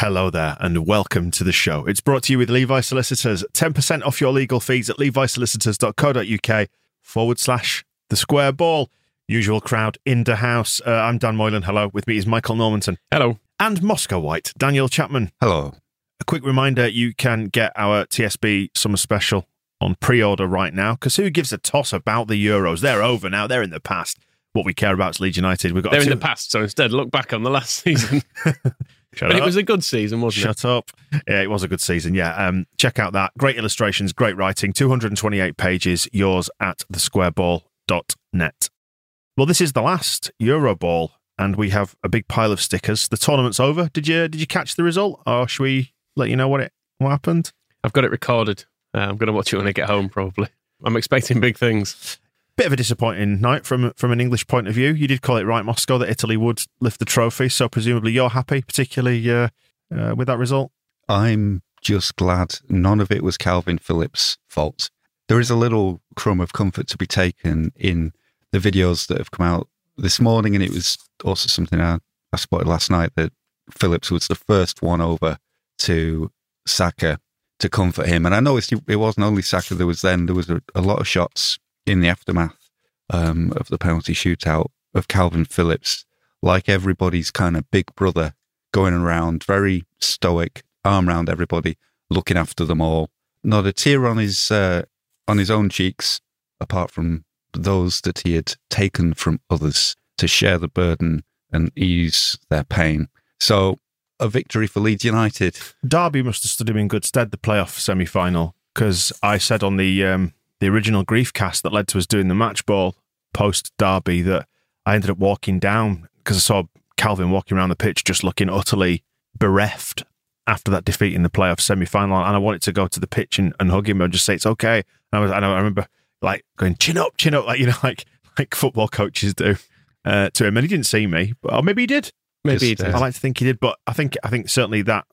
Hello there, and welcome to the show. It's brought to you with Levi Solicitors. 10% off your legal fees at levisolicitors.co.uk forward slash the square ball. Usual crowd in the house. Uh, I'm Dan Moylan. Hello. With me is Michael Normanton. Hello. And Moscow White, Daniel Chapman. Hello. A quick reminder you can get our TSB summer special on pre order right now because who gives a toss about the Euros? They're over now, they're in the past. What we care about is Leeds United. We've got They're in the past, so instead look back on the last season. Shut but it was a good season, wasn't it? Shut up. Yeah, it was a good season. Yeah. Um, check out that. Great illustrations, great writing. 228 pages, yours at thesquareball.net. Well, this is the last Euro Ball, and we have a big pile of stickers. The tournament's over. Did you did you catch the result? Or should we let you know what it what happened? I've got it recorded. Uh, I'm going to watch it when I get home, probably. I'm expecting big things. Bit of a disappointing night from from an English point of view. You did call it right, Moscow, that Italy would lift the trophy. So presumably you're happy, particularly uh, uh, with that result. I'm just glad none of it was Kalvin Phillips' fault. There is a little crumb of comfort to be taken in the videos that have come out this morning, and it was also something I, I spotted last night that Phillips was the first one over to Saka to comfort him. And I noticed it wasn't only Saka. There was then there was a, a lot of shots in the aftermath um, of the penalty shootout of Kalvin Phillips, like everybody's kind of big brother going around, very stoic, arm around everybody, looking after them all. Not a tear on his uh, on his own cheeks, apart from those that he had taken from others to share the burden and ease their pain. So, a victory for Leeds United. Derby must have stood him in good stead the playoff semi final because I said on the um, the original grief cast that led to us doing the match ball post Derby that I ended up walking down because I saw Kalvin walking around the pitch just looking utterly bereft after that defeat in the playoff semi final, and I wanted to go to the pitch and, and hug him and just say it's okay. And I was, and I remember like going chin up, chin up, like you know, like like football coaches do uh, to him, and he didn't see me, but or maybe he did. Maybe he did. I like to think he did, but I think I think certainly that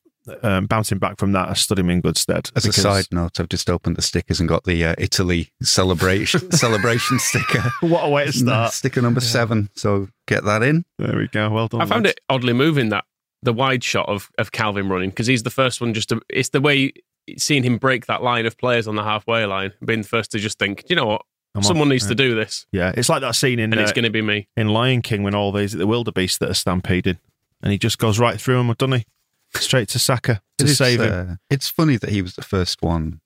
um, bouncing back from that has stood him in good stead. As a side note, I've just opened the stickers and got the uh, Italy celebration celebration sticker. what a way to start! Sticker number seven. So get that in. There we go. Well done. I found lads. it oddly moving that the wide shot of, of Kalvin running because he's the first one just to. It's the way seeing him break that line of players on the halfway line, being the first to just think, you know what, I'm someone off." needs to do this, Yeah, it's like that scene in and it's uh, going to be me. in Lion King when all these the wildebeest that are stampeding, and he just goes right through them, doesn't he? Straight to Saka to It's, save him. uh, it's funny that he was the first one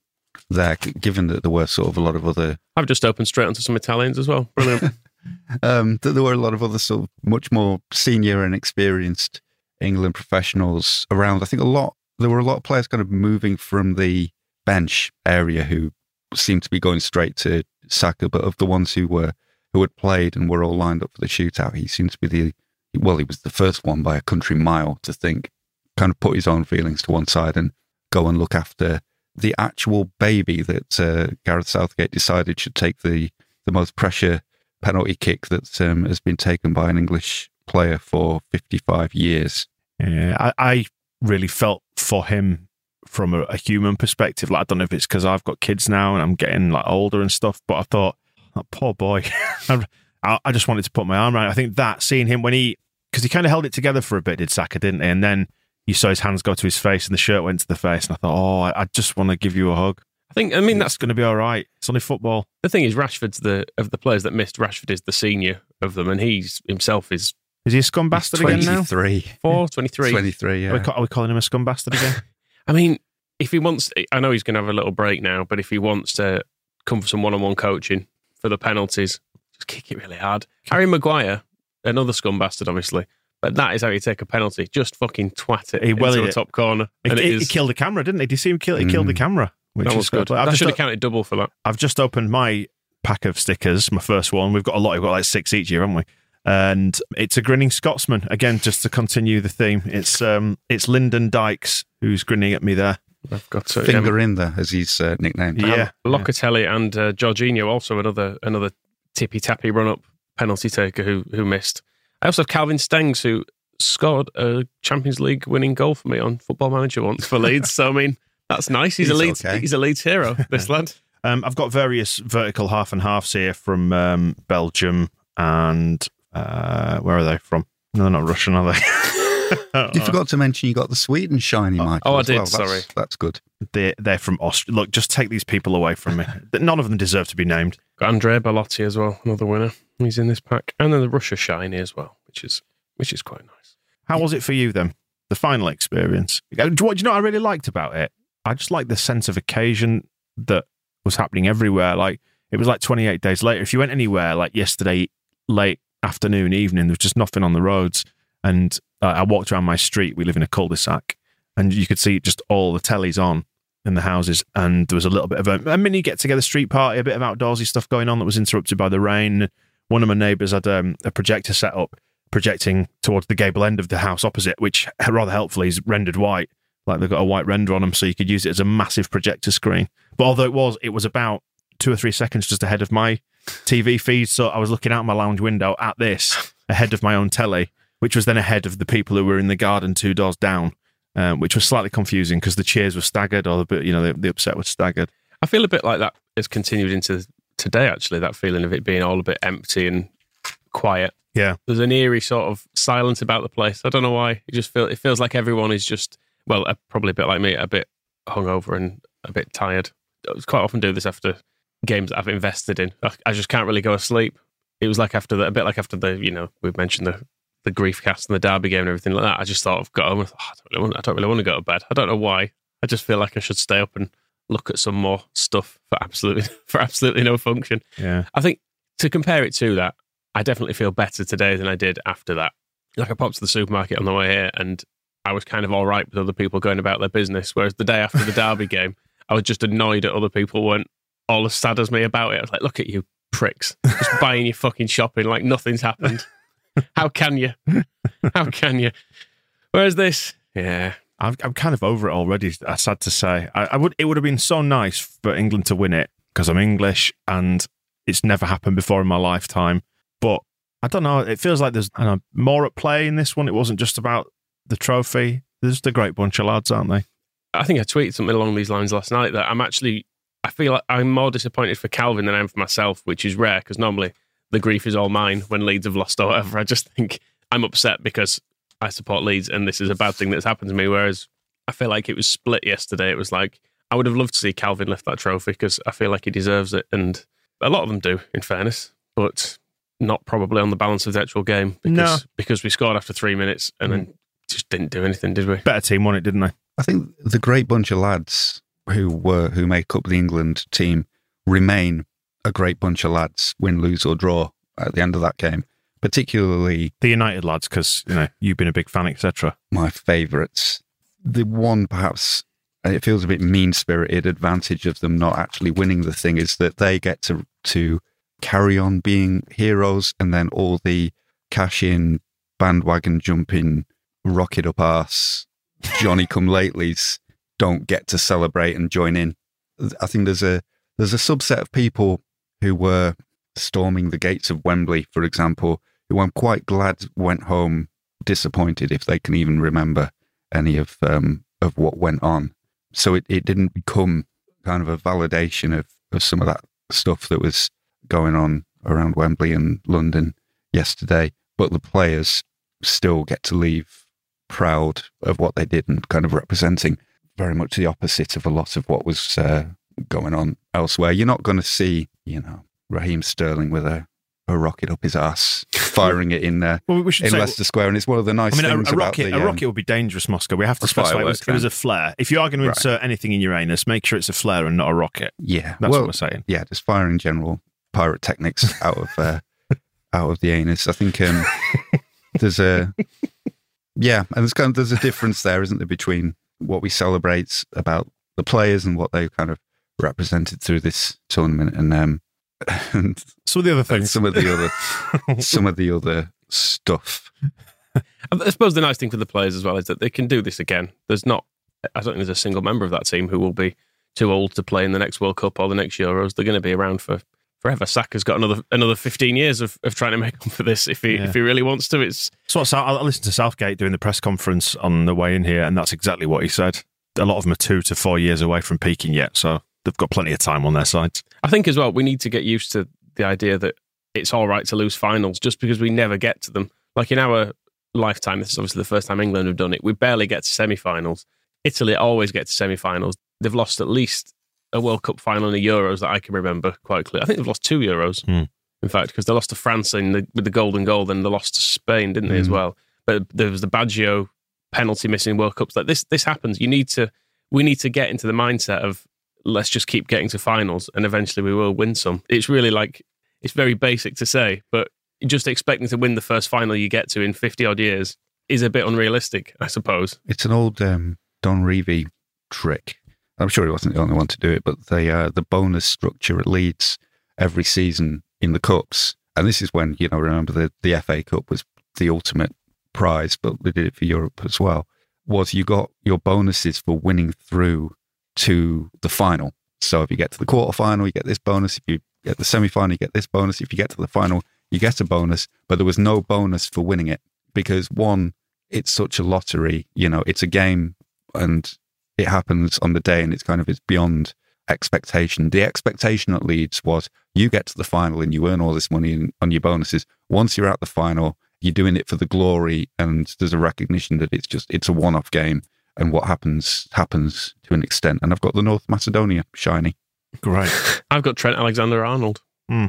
there, given that there were sort of a lot of other, I've just opened straight onto some Italians as well. Brilliant. um, that there were a lot of other sort of much more senior and experienced England professionals around. I think a lot, there were a lot of players kind of moving from the bench area who seemed to be going straight to Saka, but of the ones who were, who had played and were all lined up for the shootout, he seemed to be the, well, he was the first one by a country mile to think, kind of put his own feelings to one side and go and look after the actual baby that uh, Gareth Southgate decided should take the, the most pressure penalty kick that um, has been taken by an English player for 55 years. Yeah, I, I really felt for him from a, a human perspective. Like I don't know if it's because I've got kids now and I'm getting like older and stuff, but I thought, that poor boy. I, I just wanted to put my arm around. it. I think that seeing him when he because he kind of held it together for a bit, did Saka, didn't he? And then you saw his hands go to his face and the shirt went to the face, and I thought, oh, I, I just want to give you a hug. I think. I mean, that's That's going to be all right. It's only football. the thing. Is Rashford's the of the players that missed. Rashford is the senior of them, and he's himself is Is he a scum bastard again now? 23. four, 23. 23, Are, we, yeah. ca- are we calling him a scum bastard again? I mean, if he wants, I know he's going to have a little break now, but if he wants to come for some one-on-one coaching for the penalties, just kick it really hard. Harry Maguire, another scum bastard, obviously. But that is how you take a penalty. Just fucking twat it He into wellied the top corner. He, And it he- is, he killed the camera, didn't he? Did you see him kill? He killed the Mm. camera, which that is was good. I've That just, should have counted double for that. I've just opened my pack of stickers, my first one. We've got a lot. We've got like six each year, haven't we? And it's a grinning Scotsman again, just to continue the theme. It's um, it's Lyndon Dykes who's grinning at me there. I've got to, Finger in there, as he's uh, nicknamed. Yeah, Locatelli and uh, Jorginho also another another tippy tappy run up penalty taker who who missed. I also have Calvin Stengs who scored a Champions League winning goal for me on Football Manager once for Leeds. so I mean that's nice. He's, a He's Leeds okay. he's a Leeds hero. This lad. Um, I've got various vertical half and halves here from um, Belgium and uh, where are they from? No, they're not Russian, are they? You forgot to mention you got the Sweden shiny, Michael. oh, I did, well. Sorry. That's good. They're, they're from Austria. Look, just take these people away from me. None of them deserve to be named. Got Andrea Bellotti as well, another winner. He's in this pack, and then the Russia shiny as well, which is which is quite nice. How was it for you then? The final experience. Uh, Do you, what, do you know what I really liked about it? I just like the sense of occasion that was happening everywhere. Like it was like 28 days later. If you went anywhere, like yesterday, late afternoon, evening, there was just nothing on the roads. And uh, I walked around my street. We live in a cul-de-sac, and you could see just all the tellies on in the houses. And there was a little bit of a, a mini get-together street party, a bit of outdoorsy stuff going on that was interrupted by the rain. One of my neighbours had um, a projector set up, projecting towards the gable end of the house opposite, which rather helpfully is rendered white. Like they've got a white render on them, so you could use it as a massive projector screen. But although it was, it was about two or three seconds just ahead of my TV feed. So I was looking out my lounge window at this ahead of my own telly, which was then ahead of the people who were in the garden two doors down, um, which was slightly confusing because the cheers were staggered or the you know the, the upset was staggered. I feel a bit like that has continued into today. Actually, that feeling of it being all a bit empty and quiet. Yeah. there's an eerie sort of silence about the place. I don't know why. It just feel it feels like everyone is just well, uh, probably a bit like me, a bit hungover and a bit tired. I quite often do this after games that I've invested in. I, I just can't really go to sleep. It was like after the a bit like after the you know we've mentioned the the grief cast and the derby game and everything like that. I just thought I've got home. "Oh, I, don't really want, I don't really want to go to bed. I don't know why. I just feel like I should stay up and look at some more stuff for absolutely for absolutely no function. Yeah, I think to compare it to that, I definitely feel better today than I did after that. Like I popped to the supermarket on the way here and I was kind of all right with other people going about their business. Whereas the day after the derby game, I was just annoyed at other people weren't all as sad as me about it. I was like, look at you pricks, just buying your fucking shopping like nothing's happened. How can you? How can you? Where's this, yeah, I'm, I'm kind of over it already. I sad to say. I, I would. It would have been so nice for England to win it because I'm English and it's never happened before in my lifetime. But I don't know. It feels like there's I know, more at play in this one. It wasn't just about the trophy. There's just a great bunch of lads, aren't they? I think I tweeted something along these lines last night that I'm actually, I feel like I'm more disappointed for Kalvin than I am for myself, which is rare because normally the grief is all mine when Leeds have lost or whatever. I just think I'm upset because I support Leeds and this is a bad thing that's happened to me. Whereas I feel like it was split yesterday. It was like, I would have loved to see Kalvin lift that trophy because I feel like he deserves it. And a lot of them do, in fairness, but not probably on the balance of the actual game because, No. because we scored after three minutes and then mm. just didn't do anything, did we? Better team won it, didn't they? I think the great bunch of lads who were who make up the England team remain a great bunch of lads, win, lose or draw at the end of that game. Particularly The United lads, because you know you've been a big fan, etc. my favourites. The one perhaps it feels a bit mean spirited advantage of them not actually winning the thing is that they get to to carry on being heroes and then all the cash in bandwagon jumping rocket up arse Johnny come latelys don't get to celebrate and join in. I think there's a there's a subset of people who were storming the gates of Wembley, for example, who I'm quite glad went home disappointed if they can even remember any of um, of what went on. So it, it didn't become kind of a validation of, of some of that stuff that was going on around Wembley and London yesterday. But the players still get to leave proud of what they did and kind of representing very much the opposite of a lot of what was uh, going on elsewhere. You're not going to see, you know, Raheem Sterling with a, a rocket up his ass, firing it in there Well, we should in. Leicester Square, and it's one of the nice I mean, a, things a about rocket. the a um, rocket would be dangerous, Moscow. We have to specify it was, it was a flare. If you are going to Right. insert anything in Uranus, make sure it's a flare and not a rocket. yeah, That's well, what we're saying. yeah, just firing general pyrotechnics out of uh, out of the anus. I think um, there's a yeah, and there's kind of there's a difference there, isn't there, between what we celebrate about the players and what they kind of represented through this tournament, and um, and Some of the other things. some of the other some of the other stuff. I suppose the nice thing for the players as well is that they can do this again. There's not, I don't think there's a single member of that team who will be too old to play in the next World Cup or the next Euros. They're going to be around for forever. Saka's got another another 15 years of, of trying to make up for this if he Yeah. if he really wants to. It's So what's- I I listened to Southgate doing the press conference on the way in here, and that's exactly what he said. A lot of them are two to four years away from peaking yet, so they've got plenty of time on their sides. I think as well we need to get used to the idea that it's all right to lose finals just because we never get to them. Like in our lifetime, this is obviously the first time England have done it. We barely get to semi-finals. Italy always get to semi-finals. They've lost at least a World Cup final in the Euros that I can remember quite clearly. I think they've lost two Euros, Hmm. in fact, because they lost to France in the, with the golden goal, then they lost to Spain, didn't they, as Hmm. well? But there was the Baggio penalty missing World Cups. Like this, this happens. You need to, we need to get into the mindset of let's just keep getting to finals, and eventually we will win some. It's really like it's very basic to say, but just expecting to win the first final you get to in fifty odd years is a bit unrealistic, I suppose. It's an old um, Don Revie trick. I'm sure he wasn't the only one to do it, but the uh, the bonus structure at Leeds every season in the cups, and this is when you know remember the the FA Cup was the ultimate prize, but they did it for Europe as well. Was you got your bonuses for winning through to the final. So if you get to the quarter final, you get this bonus. If you get the semi final, you get this bonus. If you get to the final, you get a bonus. But there was no bonus for winning it because one, it's such a lottery. You know, it's a game and it happens on the day and it's kind of it's beyond expectation. The expectation at Leeds was you get to the final and you earn all this money in, on your bonuses. Once you're at the final, you're doing it for the glory and there's a recognition that it's just it's a one-off game and what happens happens to an extent. And I've got the North Macedonia shiny. Great. I've got Trent Alexander Arnold. Hmm.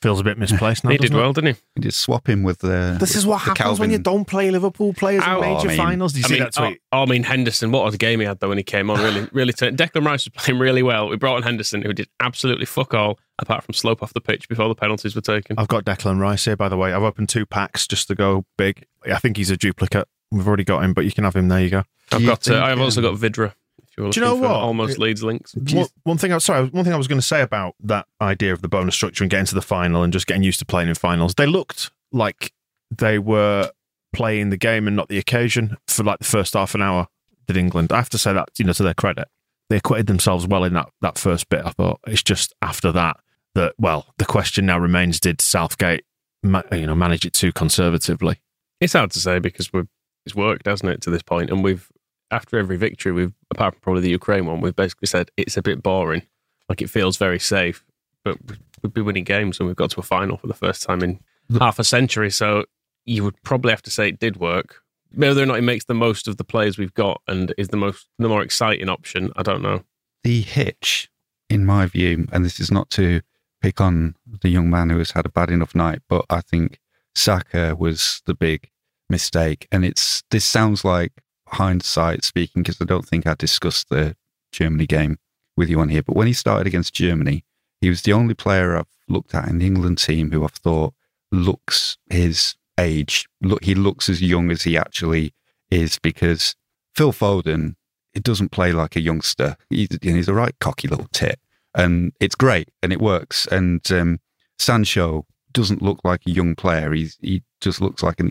Feels a bit misplaced now. he did doesn't it? well, didn't he? You just swap him with the. This is what the happens when you don't play Liverpool players in Ow. major I mean- finals. Did you I see mean, that tweet? oh, I mean Henderson. What a game he had though when he came on. Really, really. Turned. Declan Rice was playing really well. We brought on Henderson, who did absolutely fuck all apart from slope off the pitch before the penalties were taken. I've got Declan Rice here, by the way. I've opened two packs just to go big. I think he's a duplicate. We've already got him, but you can have him. There you go. I've you got. Uh, I've also got Vydra. If you're Do you know for what? Almost It- leads links. One, one thing I was sorry, one thing I was going to say about that idea of the bonus structure and getting to the final and just getting used to playing in finals. They looked like they were playing the game and not the occasion for like the first half an hour. Did England? I have to say that you know to their credit, they acquitted themselves well in that that first bit. I thought it's just after that that well, the question now remains: Did Southgate, ma- you know, manage it too conservatively? It's hard to say because we've it's worked, hasn't it, to this point? And we've after every victory, we've apart from probably the Ukraine one, we've basically said it's a bit boring. Like it feels very safe, but we've been winning games and we've got to a final for the first time in half a century. So you would probably have to say it did work. Whether or not it makes the most of the players we've got and is the most the more exciting option, I don't know. the hitch, in my view, and this is not to pick on the young man who has had a bad enough night, but I think Saka was the big mistake. And it's this sounds like hindsight speaking because I don't think I discussed the Germany game with you on here. But when he started against Germany, he was the only player I've looked at in the England team who I've thought looks his age. Look, he looks as young as he actually is because Phil Foden, it doesn't play like a youngster. He's, he's a right cocky little tit, and it's great and it works. And um, Sancho doesn't look like a young player. He's he just looks like an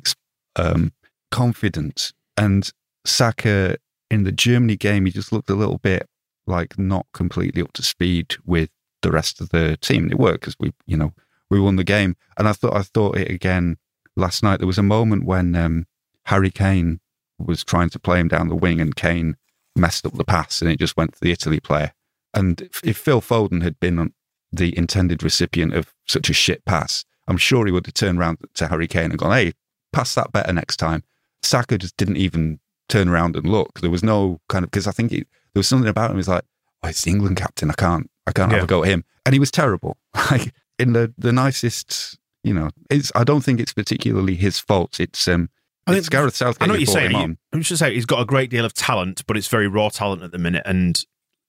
um, confident. And Saka in the Germany game, he just looked a little bit like not completely up to speed with the rest of the team. And it worked because we, you know, we won the game. And I thought I thought it again last night. There was a moment when um, Harry Kane was trying to play him down the wing, and Kane messed up the pass, and it just went to the Italy player. And if, if Phil Foden had been the intended recipient of such a shit pass, I'm sure he would have turned around to Harry Kane and gone, "Hey, pass that better next time." Saka just didn't even turn around and look. There was no kind of because I think he, there was something about him. He's like, "Oh, it's the England captain. I can't, I can't have a go at him." And he was terrible. Like in the the nicest, you know. It's I don't think it's particularly his fault. It's um, I it's think- Gareth Southgate. I know what you're saying. him He- on. I should say he's got a great deal of talent, but it's very raw talent at the minute. And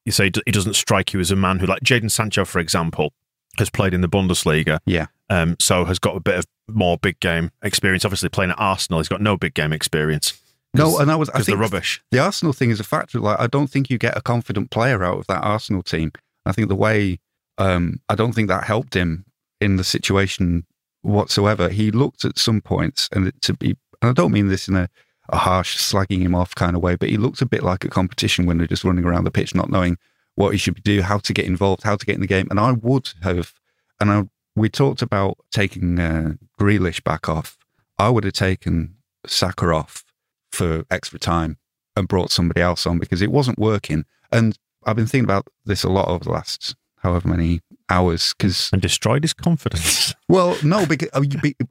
you say he doesn't strike you as a man who, like Jadon Sancho, for example, has played in the Bundesliga. Yeah. Um, so has got a bit of more big game experience. Obviously, playing at Arsenal, he's got no big game experience. No, and that was because they're rubbish. the Arsenal thing is a factor. Like, I don't think you get a confident player out of that Arsenal team. I think the way, um, I don't think that helped him in the situation whatsoever. He looked at some points, and it, to be, and I don't mean this in a, a harsh slagging him off kind of way, but he looked a bit like a competition when they're just running around the pitch, not knowing what he should do, how to get involved, how to get in the game. And I would have, and I, we talked about taking uh, Grealish back off. I would have taken Saka off for extra time and brought somebody else on because it wasn't working. And I've been thinking about this a lot over the last however many hours because And destroyed his confidence. well, no, because oh,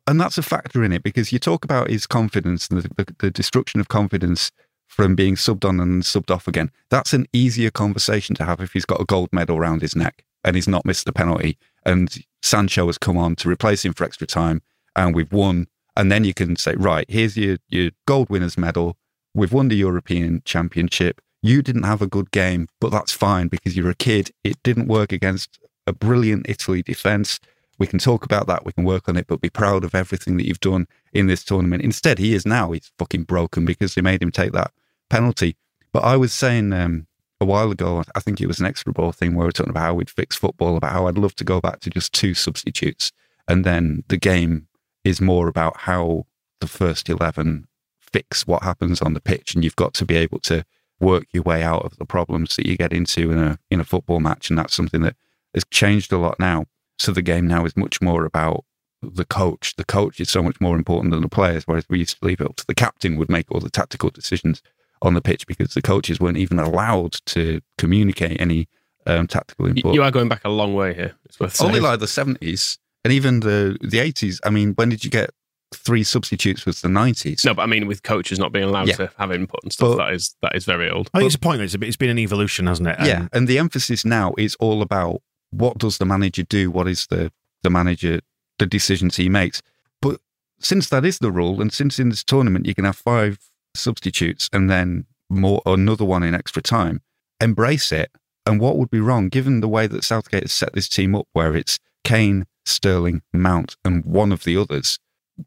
and that's a factor in it because you talk about his confidence and the, the, the destruction of confidence from being subbed on and subbed off again. That's an easier conversation to have if he's got a gold medal around his neck and he's not missed a penalty and Sancho has come on to replace him for extra time and we've won. And then you can say, right, here's your, your gold winners medal. We've won the European Championship. You didn't have a good game, but that's fine because you're a kid. It didn't work against a brilliant Italy defense. We can talk about that. We can work on it, but be proud of everything that you've done in this tournament. Instead, he is now, he's fucking broken because they made him take that penalty. But I was saying um, a while ago, I think it was an extra ball thing where we were talking about how we'd fix football, about how I'd love to go back to just two substitutes. And then the game is more about how the first 11 fix what happens on the pitch. And you've got to be able to work your way out of the problems that you get into in a, in a football match. And that's something that has changed a lot now. So the game now is much more about the coach. The coach is so much more important than the players, whereas we used to leave it up to the captain would make all the tactical decisions on the pitch because the coaches weren't even allowed to communicate any um, tactical input. You are going back a long way here. It's worth. Only like the seventies and even the the eighties. I mean, when did you get three substitutes? Was the nineties? no, but I mean, with coaches not being allowed Yeah. to have input and stuff, But- that is that is very old. I think it's a point. It's, a bit, it's been an evolution, hasn't it? yeah, And and the emphasis now is all about what does the manager do? What is the the manager the decisions he makes? But since that is the rule, and since in this tournament you can have five substitutes and then more another one in extra time, embrace it. And what would be wrong, given the way that Southgate has set this team up, where it's Kane, Sterling, Mount, and one of the others?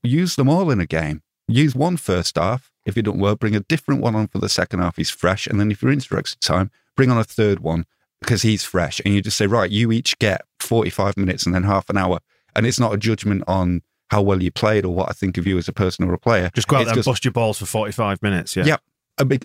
Use them all in a game. Use one first half. If it don't work, bring a different one on for the second half. He's fresh, and then if you're into extra time, bring on a third one because he's fresh. And you just say, right, you each get 45 minutes and then half an hour. And it's not a judgment on how well you played or what I think of you as a person or a player. just go out It's there and bust your balls for 45 minutes. Yeah. Yeah.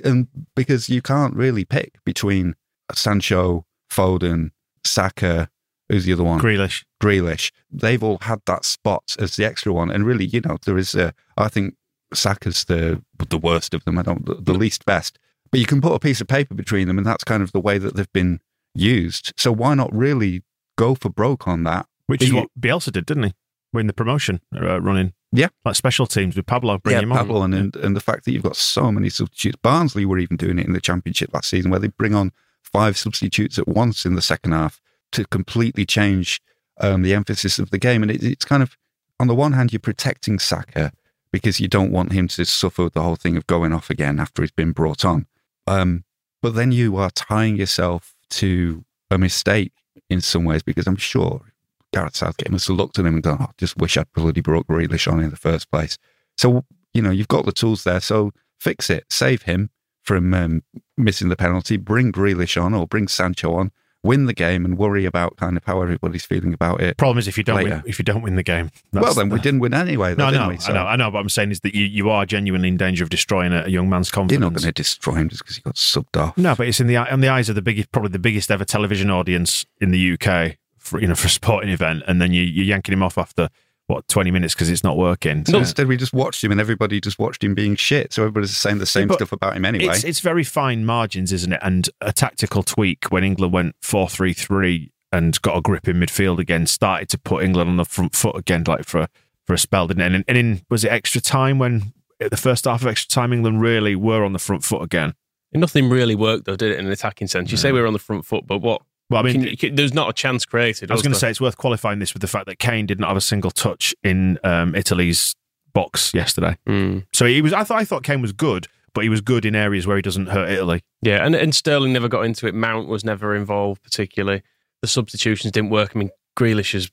And because you can't really pick between Sancho, Foden, Saka, who's the other one? Grealish. Grealish. They've all had that spot as the extra one. And really, you know, there is a, I think Saka's the the worst of them. I don't, the, the least best. But you can put a piece of paper between them, and that's kind of the way that they've been used. So why not really go for broke on that? Which is what Bielsa did, didn't he? Win the promotion uh, running. Yeah. Like special teams with Pablo, bring yeah, him on. Pablo, and, and and the fact that you've got so many substitutes. Barnsley were even doing it in the championship last season, where they bring on five substitutes at once in the second half to completely change um, the emphasis of the game. And it, it's kind of, on the one hand, you're protecting Saka because you don't want him to suffer the whole thing of going off again after he's been brought on. Um, but then you are tying yourself to a mistake in some ways because I'm sure Gareth Southgate must have looked at him and gone, oh, just wish I'd bloody brought Grealish on in the first place. So, you know, you've got the tools there. So fix it, save him from um, missing the penalty, bring Grealish on or bring Sancho on, win the game and worry about kind of how everybody's feeling about it. Problem is, if you don't win, if you don't win the game, well, then we didn't win anyway, though, No, no, we? I know, I know. But I'm saying is that you, you are genuinely in danger of destroying a, a young man's confidence. You're not going to destroy him just because he got subbed off. No, but it's in the on the eyes of the biggest, probably the biggest ever television audience in the UK for you know for a sporting event, and then you you're yanking him off after what 20 minutes because it's not working. No, So- instead we just watched him and everybody just watched him being shit. So everybody's saying the same but stuff about him anyway. It's it's very fine margins, isn't it? And a tactical tweak when England went four three three and got a grip in midfield again, started to put England on the front foot again, like for a, for a spell, didn't it? And, in- and in was it extra time when at the first half of extra time England really were on the front foot again? Nothing really worked though, did it? In an attacking sense, you say we were on the front foot, but what? Well, I mean, Can- can- there's not a chance created. I was going to say it's worth qualifying this with the fact that Kane did not have a single touch in um, Italy's box yesterday. Mm. So he was. I thought I thought Kane was good, but he was good in areas where he doesn't hurt Italy. Yeah, and, and Sterling never got into it. Mount was never involved particularly. The substitutions didn't work. I mean, Grealish has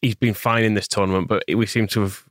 he's been fine in this tournament, but we seem to have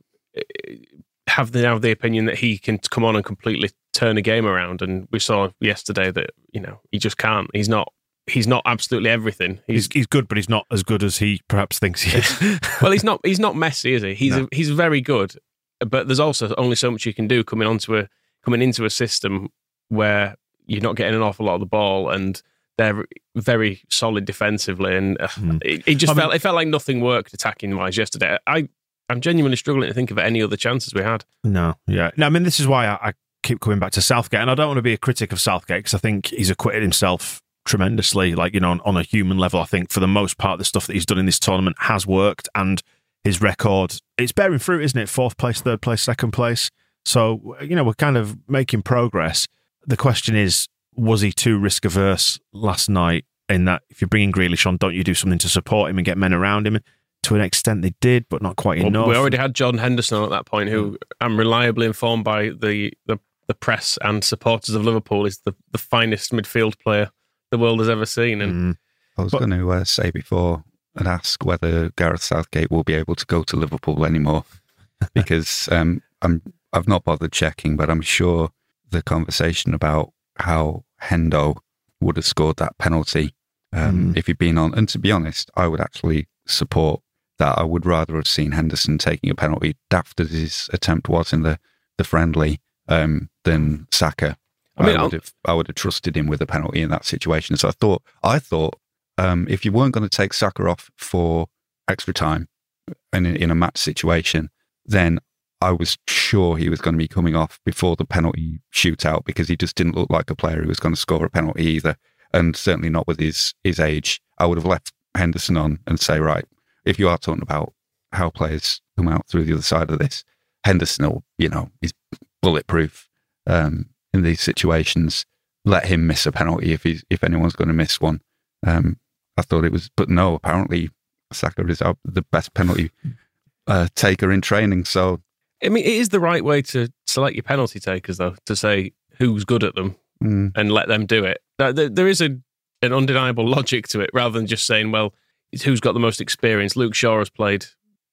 have the, now the opinion that he can come on and completely turn a game around. And we saw yesterday that you know he just can't. He's not. He's not absolutely everything. He's he's good, but he's not as good as he perhaps thinks he is. well, he's not. He's not messy, is he? He's No. a, he's very good, but there's also only so much you can do coming onto a coming into a system where you're not getting an awful lot of the ball and they're very solid defensively. And uh, Hmm. it, it just I mean- felt it felt like nothing worked attacking wise yesterday. I I'm genuinely struggling to think of any other chances we had. No, yeah. No, I mean, this is why I, I keep coming back to Southgate, and I don't want to be a critic of Southgate because I think he's acquitted himself tremendously. Like you know, on, on a human level, I think for the most part, the stuff that he's done in this tournament has worked, and his record it's bearing fruit, isn't it? Fourth place, third place, second place. So you know, we're kind of making progress. The question is, was he too risk averse last night? In that, if you're bringing Grealish on, don't you do something to support him and get men around him? To an extent, they did, but not quite Well, enough. we already had John Henderson at that point, who I'm reliably informed by the, the, the press and supporters of Liverpool is the, the finest midfield player the world has ever seen. And Mm. I was going to uh, say before and ask whether Gareth Southgate will be able to go to Liverpool anymore because um, I'm I've not bothered checking, but I'm sure the conversation about how Hendo would have scored that penalty um, Mm. if he'd been on. And to be honest, I would actually support that. I would rather have seen Henderson taking a penalty, daft as his attempt was in the the friendly, um, than Saka. I mean, I would have I would have trusted him with a penalty in that situation. So I thought I thought um, if you weren't going to take Saka off for extra time in in a match situation, then I was sure he was going to be coming off before the penalty shootout because he just didn't look like a player who was going to score a penalty either, and certainly not with his his age. I would have left Henderson on and say, right, if you are talking about how players come out through the other side of this, Henderson, will, you know, is bulletproof um, in these situations. Let him miss a penalty if he's if anyone's going to miss one. Um, I thought it was, but no. Apparently, Saka is our, the best penalty uh, taker in training. So I mean, it is the right way to select your penalty takers, though, to say who's good at them mm, and let them do it. There- There, there is a, an undeniable logic to it rather than just saying, well, who's got the most experience. Luke Shaw has played,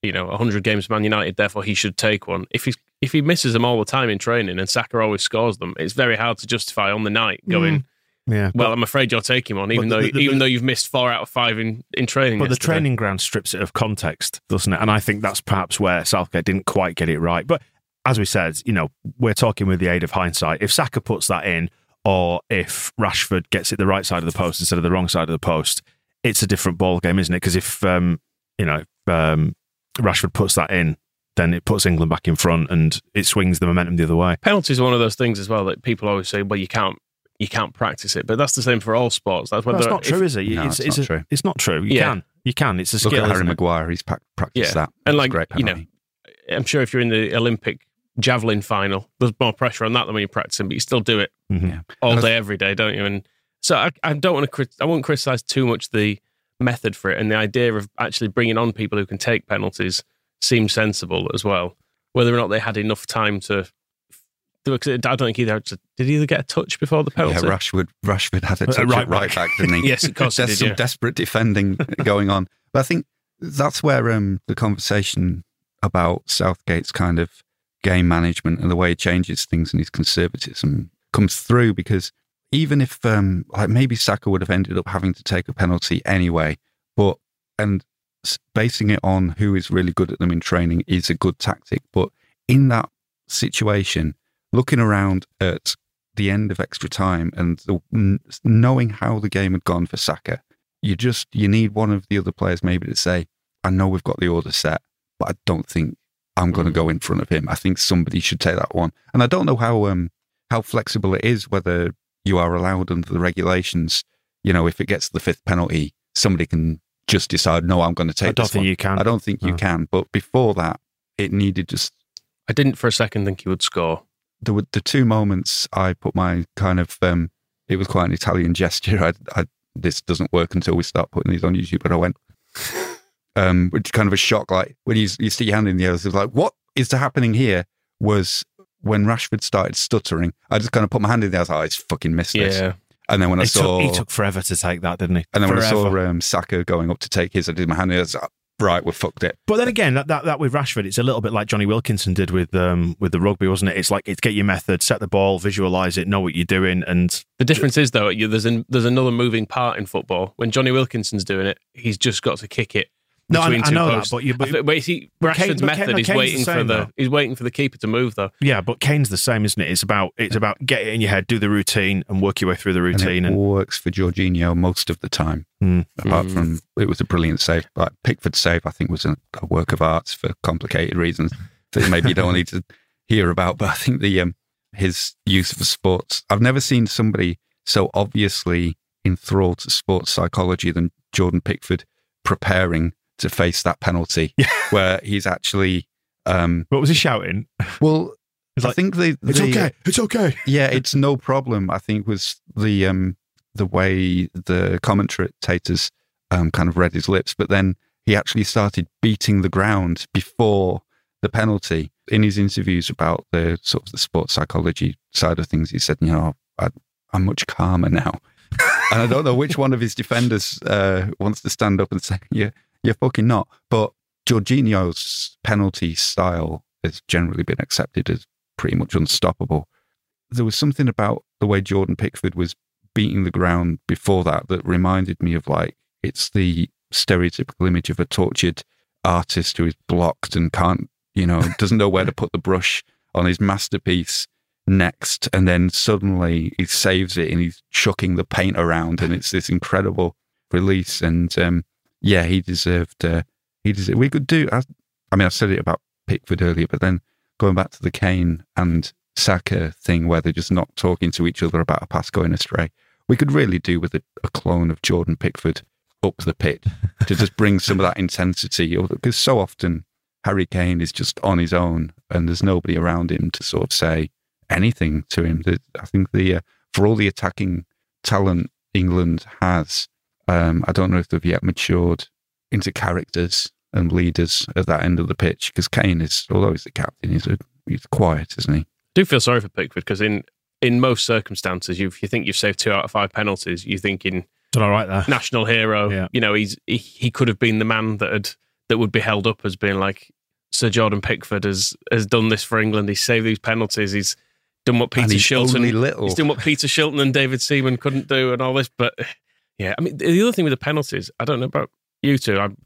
you know, 100 games for Man United, therefore he should take one. If he if he misses them all the time in training and Saka always scores them, it's very hard to justify on the night going, yeah. well, I'm afraid you're taking one, even But though the- the- even the- though you've missed four out of five in, in training. But the training ground strips it of context, doesn't it? And I think that's perhaps where Southgate didn't quite get it right. But as we said, you know, we're talking with the aid of hindsight. If Saka puts that in, or if Rashford gets it the right side of the post instead of the wrong side of the post, it's a different ball game, isn't it? Because if um, you know um, Rashford puts that in, then it puts England back in front and it swings the momentum the other way. penalties are one of those things as well that people always say, well, you can't you can't practice it, but that's the same for all sports. That's Well, whether that's not if- true, is it? No, it's not a- true. It's not true. You Yeah. can, you can. It's a look skill. at Harry isn't it? Maguire. He's practiced Yeah. that. And like, great you know. I'm sure if you're in the Olympic javelin final, there's more pressure on that than when you're practicing, but you still do it Mhm. Yeah. all day, every day, don't you? And so I, I don't want to, crit- I won't criticize too much the method for it, and the idea of actually bringing on people who can take penalties seems sensible as well. Whether or not they had enough time to, I don't think either. Did he either get a touch before the penalty? Yeah, Rashford. Rashford had a Uh, right right, right back. back, didn't he? Yes, of course he There's did, some yeah. desperate defending going on, but I think that's where um, the conversation about Southgate's kind of game management and the way he changes things and his conservatism comes through. Because even if, um, like, maybe Saka would have ended up having to take a penalty anyway, but and basing it on who is really good at them in training is a good tactic. But in that situation, looking around at the end of extra time and the, knowing how the game had gone for Saka, you just you need one of the other players maybe to say, "I know we've got the order set, but I don't think I'm going to go in front of him. I think somebody should take that one." And I don't know how um how flexible it is whether you are allowed under the regulations. You know, if it gets to the fifth penalty, somebody can just decide, "No, I'm going to take." I don't this think one." you can. I don't think you can. But before that, it needed just I didn't for a second think he would score. there were the two moments I put my kind of um, it was quite an Italian gesture. I, I this doesn't work until we start putting these on YouTube, but I went, um, which kind of a shock. Like when you you stick your hand in the air, it's like what is happening here? Was when Rashford started stuttering, I just kind of put my hand in there. I was like, oh, it's fucking missed this. Yeah, And then when I saw, took, he took forever to take that, didn't he? and then when I saw um, Saka going up to take his, I did my hand. in there, I was like, right, we've fucked it. But then again, that, that that with Rashford, it's a little bit like Jonny Wilkinson did with um with the rugby, wasn't it? It's like it's get your method, set the ball, visualize it, know what you're doing, and The difference is though, you, there's an, there's another moving part in football. When Jonny Wilkinson's doing it, he's just got to kick it No, I- between I two know that, but you- but- I think- wait, see, but Kane- Rashford's but Kane- method no, is Kane's waiting the for the though. he's waiting for the keeper to move though. yeah. But Kane's the same, isn't it? It's about it's about get it in your head, do the routine, and work your way through the And routine. it And, works for Jorginho most of the time. Mm. Apart Mm. from it was a brilliant save. Like Pickford's save, I think was a, a work of art for complicated reasons that maybe you don't need to hear about. But I think the um, his use of sports. I've never seen somebody so obviously enthralled to sports psychology than Jordan Pickford preparing to face that penalty, Yeah. where he's actually. Um, what was he shouting? well, It's I think the, It's okay. It's okay. yeah, it's no problem. I think was the um the way the commentators um kind of read his lips, but then he actually started beating the ground before the penalty. In his interviews about the sort of the sports psychology side of things, he said, "You know, I, I'm much calmer now." and I don't know which one of his defenders uh, wants to stand up and say, "Yeah, you're fucking not." But Jorginho's penalty style has generally been accepted as pretty much unstoppable there was something about the way Jordan Pickford was beating the ground before that that reminded me of like it's the stereotypical image of a tortured artist who is blocked and can't, you know, doesn't know where to put the brush on his masterpiece next, and then suddenly he saves it and he's chucking the paint around, and it's this incredible release. And um, yeah, he deserved. Uh, he deserved. We could do. I, I mean, I said it about Pickford earlier, but then going back to the Kane and Saka thing where they're just not talking to each other about a pass going astray. We could really do with a, a clone of Jordan Pickford up the pit to just bring some of that intensity. Because so often Harry Kane is just on his own and there's nobody around him to sort of say anything to him. I think the uh, for all the attacking talent England has, um, I don't know if they've yet matured into characters and leaders at that end of the pitch. Because Kane is, although he's the captain, he's a, he's quiet, isn't he? I do feel sorry for Pickford because in in most circumstances, you if you think you've saved two out of five penalties, you're thinking Done all right there. national hero. Yeah. You know, he's he, he could have been the man that had that would be held up as being like Sir Jordan Pickford has has done this for England. He's saved these penalties. He's done what And Peter he's Shilton only little. He's done what Peter Shilton and David Seaman couldn't do, and all this. But yeah, I mean, the other thing with the penalties, I don't know about you two. I'm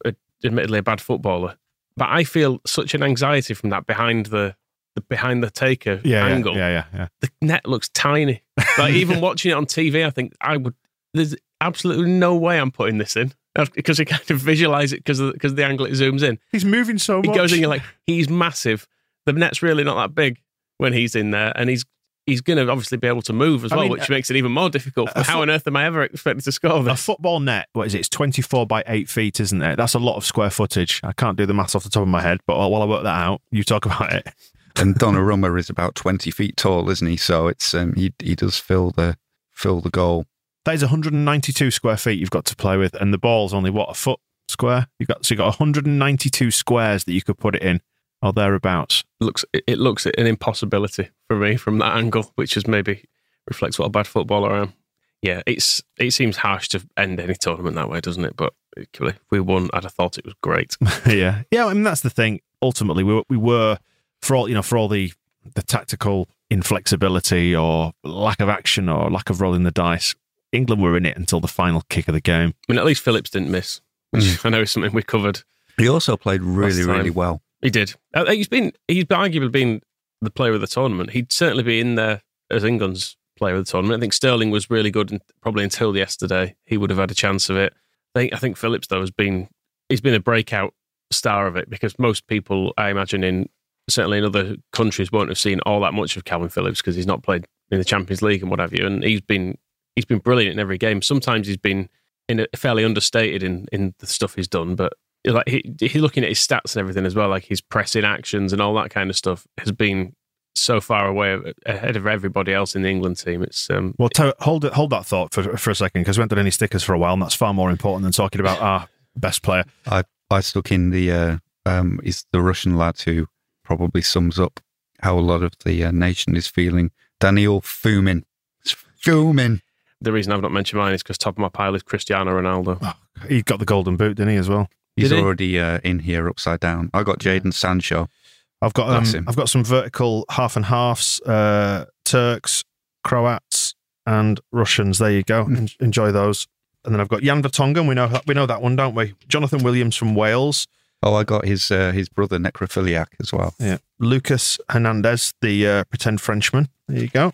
admittedly a bad footballer, but I feel such an anxiety from that behind the, the behind the taker Yeah, angle yeah, yeah, yeah. the net looks tiny. Like even watching it on TV, I think I would. There's absolutely no way I'm putting this in because you kind of visualize it because because the angle it zooms in. He's moving so He goes in, you're like, he's massive. The net's really not that big when he's in there, and he's he's going to obviously be able to move as I well, mean, which uh, makes it even more difficult. a How fo- on earth am I ever expected to score a football net, what is it? It's 24 by 8 feet, isn't it? That's a lot of square footage. I can't do the maths off the top of my head, but while I work that out, you talk about it. and Donnarumma is about twenty feet tall, isn't he? So it's um, he he does fill the fill the goal. That is 192 square feet you've got to play with, and the ball's only, what, a foot square? You've got, so you've got 192 squares that you could put it in, or thereabouts. looks it it looks an impossibility for me from that angle, which is maybe reflects what a bad footballer I am. Yeah, it's it seems harsh to end any tournament that way, doesn't it? But if we won, I'd have thought it was great. yeah, yeah. I mean, that's the thing. Ultimately, we were, we were for all you know for all the the tactical inflexibility or lack of action or lack of rolling the dice. England were in it until the final kick of the game. I mean, at least Phillips didn't miss, which I know is something we covered. He also played really really well. He did. Uh, He's been he's arguably been the player of the tournament. He'd certainly be in there as England's player of the tournament. I think Sterling was really good, and probably until yesterday, he would have had a chance of it. I think I think Phillips though has been he's been a breakout star of it because most people, I imagine, in certainly in other countries, won't have seen all that much of Kalvin Phillips because he's not played in the Champions League and what have you. And he's been he's been brilliant in every game. Sometimes he's been in a, fairly understated in in the stuff he's done, but like he, he's looking at his stats and everything as well, like his pressing actions and all that kind of stuff has been so far away ahead of everybody else in the England team. It's um, Well, to, hold it, hold that thought for for a second because we haven't done any stickers for a while, and that's far more important than talking about our best player. I I stuck in the uh, um is the Russian lad who probably sums up how a lot of the uh, nation is feeling. Daniel Fumin. It's Fumin. the reason I've not mentioned mine is because top of my pile is Cristiano Ronaldo. He got the golden boot, didn't he, as well? He's Did he? already uh, in here upside down. I got Jadon Sancho. I've got um. I've got some vertical half and halves, uh, Turks, Croats, and Russians. There you go. En- enjoy those. And then I've got Jan Vertonghen. We know that, we know that one, don't we? Jonathan Williams from Wales. Oh, I got his uh, his brother necrophiliac as well. Yeah. Lucas Hernandez, the uh, pretend Frenchman. There you go.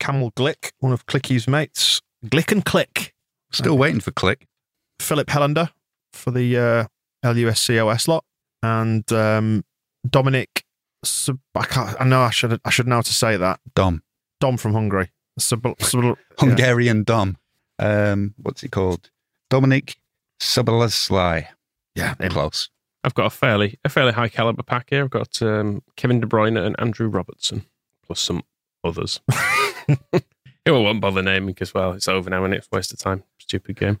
Kamil Glik, one of Clicky's mates. Glick and Click. Still waiting for Click. Filip Helander for the uh, LUSCOS lot. And um, Dominic, Sub- I, can't, I know I should I should know how to say that. Dom. Dom from Hungary. Sub- sub- Hungarian Dom. Um, what's he called? Dominic Soboleslai. Yeah, him. Close. I've got a fairly a fairly high caliber pack here. I've got um, Kevin De Bruyne and Andrew Robertson, plus some others. Who I won't bother naming because well, it's over now and it's a waste of time. Stupid game.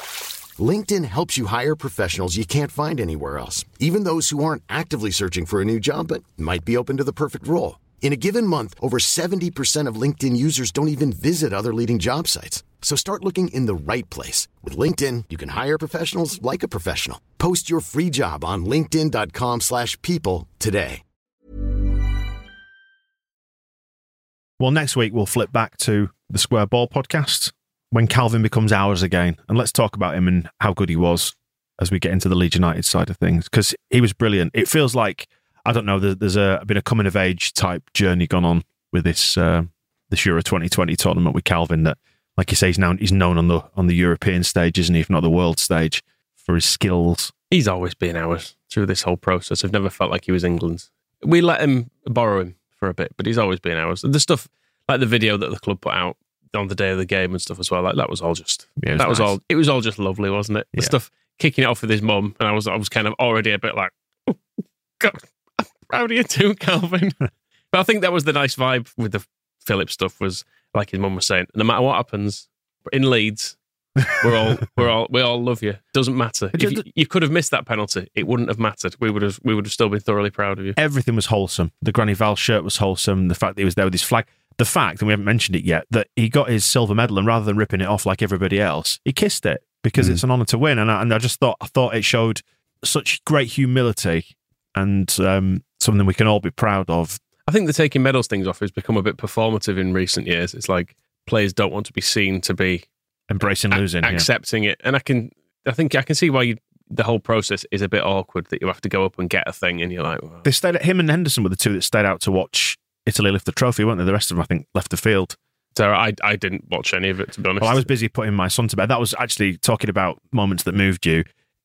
LinkedIn helps you hire professionals you can't find anywhere else, even those who aren't actively searching for a new job but might be open to the perfect role. In a given month, over 70% of LinkedIn users don't even visit other leading job sites. So start looking in the right place. With LinkedIn, you can hire professionals like a professional. Post your free job on linkedin.com/people slash people today. Well, next week we'll flip back to the Square Ball podcast when Kalvin becomes ours again, and let's talk about him and how good he was as we get into the Leeds United side of things because he was brilliant. It feels like I don't know. there- There's a been a coming of age type journey gone on with this uh, this Euro 2020 tournament with Kalvin. That, like you say, he's now he's known on the on the European stage, isn't he? If not the world stage, for his skills. He's always been ours through this whole process. I've never felt like he was England's. We let him borrow him for a bit, but he's always been ours. The stuff like the video that the club put out on the day of the game and stuff as well. Like that was all just Yeah, was that was all. It was all just lovely, wasn't it? The Yeah. stuff kicking it off with his mum, and I was I was kind of already a bit like, "Oh, God, I'm proud of you too, Kalvin. but I think that was the nice vibe with the Philip stuff. Was like his mum was saying, no matter what happens in Leeds, we're all we're all we all love you. Doesn't matter. You, you could have missed that penalty, it wouldn't have mattered. We would have we would have still been thoroughly proud of you. everything was wholesome. The Granny Val shirt was wholesome. The fact that he was there with his flag. The fact, and we haven't mentioned it yet, that he got his silver medal and rather than ripping it off like everybody else, he kissed it because Mm. it's an honour to win. And I, and I just thought I thought it showed such great humility and um, something we can all be proud of. I think the taking medals things off has become a bit performative in recent years. It's like players don't want to be seen to be Embracing a- losing. yeah. accepting it, and I can I think I can see why you, the whole process is a bit awkward that you have to go up and get a thing, and you're like, well, They stayed. Him and Henderson were the two that stayed out to watch Italy lift the trophy, weren't they? The rest of them, I think, left the field. so I I didn't watch any of it to be honest. Well, I was busy putting my son to bed. That was actually talking about moments that moved you.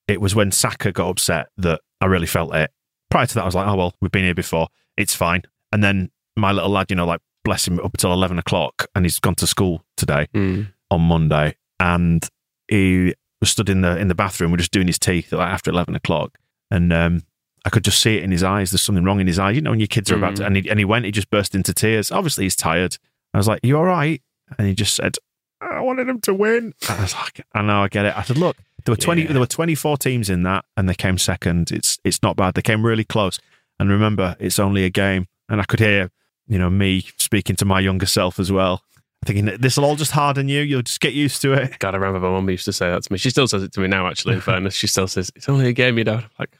It was when Saka got upset that I really felt it. Prior to that, I was like, oh, well, we've been here before. It's fine. And then my little lad, you know, like, bless him, up until 11 o'clock, and he's gone to school today Mm. on Monday. And he was stood in the in the bathroom, we're just doing his teeth like, after 11 o'clock. And um, I could just see it in his eyes. There's something wrong in his eyes. You know, when your kids are about to, Mm. and he, and he went, he just burst into tears. Obviously, he's tired. I was like, you all right? And he just said, I wanted him to win. I was like, I know, I get it. I said, look, There were twenty. Yeah. There were twenty four teams in that, and they came second. It's it's not bad. They came really close. And remember, it's only a game. And I could hear, you know, me speaking to my younger self as well, thinking this will all just harden you. You'll just get used to it. God, I remember my mum used to say that to me. She still says it to me now, actually, in fairness. She still says, it's only a game, you know. I'm like,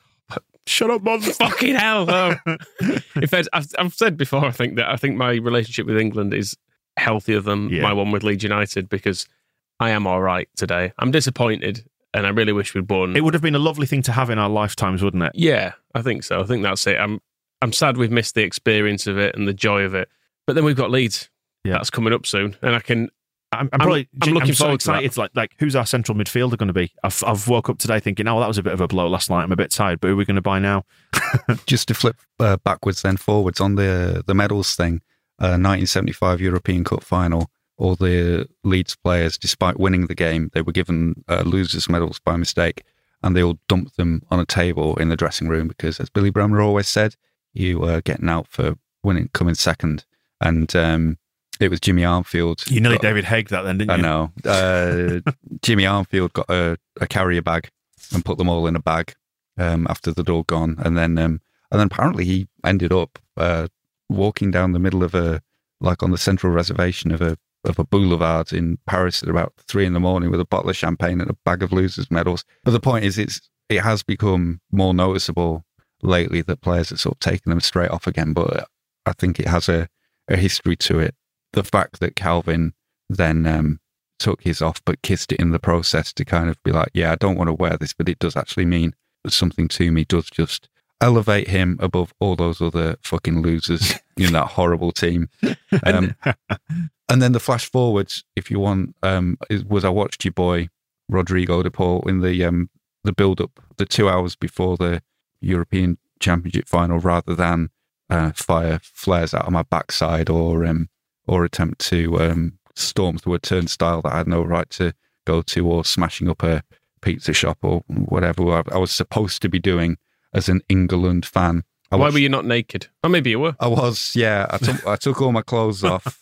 Shut up, mum. fucking hell. though. in fact, I've, I've said before, I think that I think my relationship with England is healthier than Yeah. my one with Leeds United because I am all right today. I'm disappointed and I really wish we'd won. It would have been a lovely thing to have in our lifetimes, wouldn't it? yeah, I think so. I think that's it. I'm I'm sad we've missed the experience of it and the joy of it. But then we've got Leeds. Yeah. That's coming up soon. And I can I'm, I'm I'm- probably. I'm looking so forward to that. excited. It's like, like, who's our central midfielder going to be? I've, I've woke up today thinking, oh, that was a bit of a blow last night. I'm a bit tired, but who are we going to buy now? Just to flip uh, backwards then forwards on the the medals thing, uh, 1975 European Cup final. All the Leeds players, despite winning the game, they were given uh, losers' medals by mistake, and they all dumped them on a table in the dressing room because, as Billy Bremner always said, you were getting out for winning, coming second. And um, it was Jimmy Armfield. You nearly got- David Haig that then, didn't you? I know. Uh, Jimmy Armfield got a, a carrier bag and put them all in a bag um, after they'd all gone, and then um, and then apparently he ended up uh, walking down the middle of a like on the central reservation of a of a boulevard in Paris at about three in the morning with a bottle of champagne and a bag of losers medals. But the point is, it's it has become more noticeable lately that players are sort of taking them straight off again. But I think it has a, a history to it. The fact that Kalvin then um, took his off but kissed it in the process to kind of be like, yeah, I don't want to wear this, but it does actually mean something to me, does just elevate him above all those other fucking losers in that horrible team. Um, and then the flash forwards, if you want, um, was I watched your boy Rodrigo de Paul in the um, the build up, the two hours before the European Championship final, rather than uh, fire flares out of my backside or um, or attempt to um, storm through a turnstile that I had no right to go to, or smashing up a pizza shop or whatever I, I was supposed to be doing as an England fan. I why watched- were you not naked? Or maybe you were. I was, yeah. I took I took all my clothes off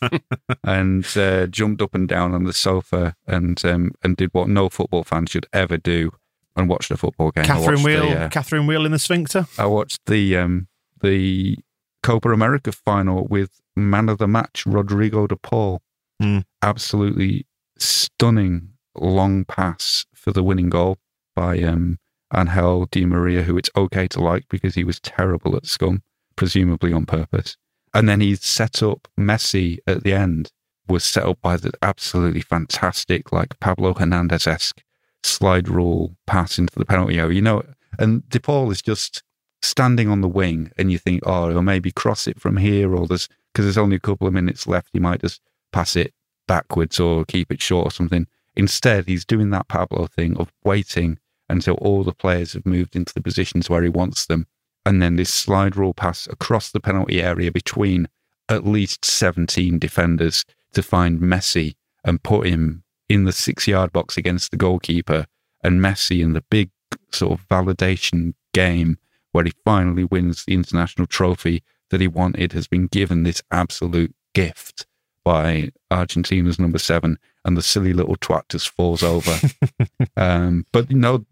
and uh, jumped up and down on the sofa and um, and did what no football fan should ever do and watched a football game. Catherine Wheel, the, uh, Catherine Wheel in the sphincter. I watched the um, the Copa America final with man of the match Rodrigo de Paul. Hmm. Absolutely stunning long pass for the winning goal by um, Angel Di Maria, who it's okay to like because he was terrible at scum, presumably on purpose. And then he set up Messi at the end, was set up by the absolutely fantastic, like Pablo Hernandez esque slide rule pass into the penalty area. You know, and DePaul is just standing on the wing, and you think, oh, he'll maybe cross it from here, or there's because there's only a couple of minutes left, he might just pass it backwards or keep it short or something. Instead, he's doing that Pablo thing of waiting until all the players have moved into the positions where he wants them. And then this slide rule pass across the penalty area between at least 17 defenders to find Messi and put him in the six yard box against the goalkeeper. And Messi in the big sort of validation game where he finally wins the international trophy that he wanted has been given this absolute gift by Argentina's number seven, and the silly little twat just falls over. um, but you know,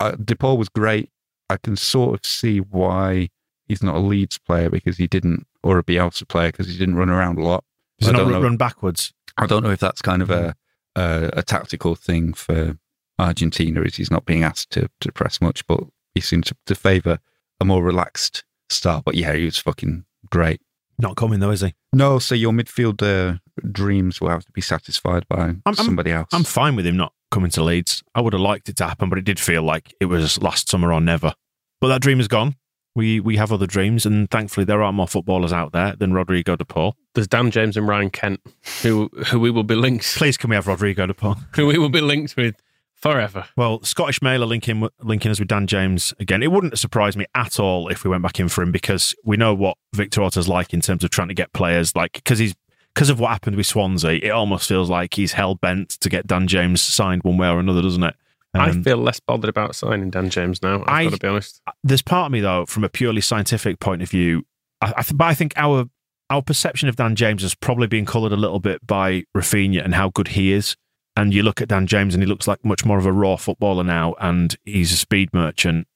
uh, DePaul was great. I can sort of see why he's not a Leeds player because he didn't, or a Bielsa player because he didn't run around a lot. Does it not run, know. run backwards? I don't know if that's kind of a a, a tactical thing for Argentina, is he's not being asked to, to press much, but he seems to, to favour a more relaxed style. But yeah, he was fucking great. Not coming though, is he? No, so your midfielder dreams will have to be satisfied by I'm- I'm- somebody else. I'm fine with him not coming to Leeds. I would have liked it to happen, but it did feel like it was last summer or never. But that dream is gone. We we have other dreams, and thankfully there are more footballers out there than Rodrigo de Paul. There's Dan James and Ryan Kent, who who we will be linked, Please, can we have Rodrigo de Paul? who we will be linked with forever. Well, Scottish Mail are linking linking us with Dan James again. It wouldn't surprise me at all if we went back in for him because we know what Victor Orta's like in terms of trying to get players. Like because he's because of what happened with Swansea, it almost feels like he's hell bent to get Dan James signed one way or another, doesn't it? I Um, feel less bothered about signing Dan James now. I've I- got to be honest. there's part of me though, from a purely scientific point of view, I, I th- but I think our our perception of Dan James has probably been coloured a little bit by Raphinha and how good he is. And you look at Dan James, and he looks like much more of a raw footballer now, and he's a speed merchant,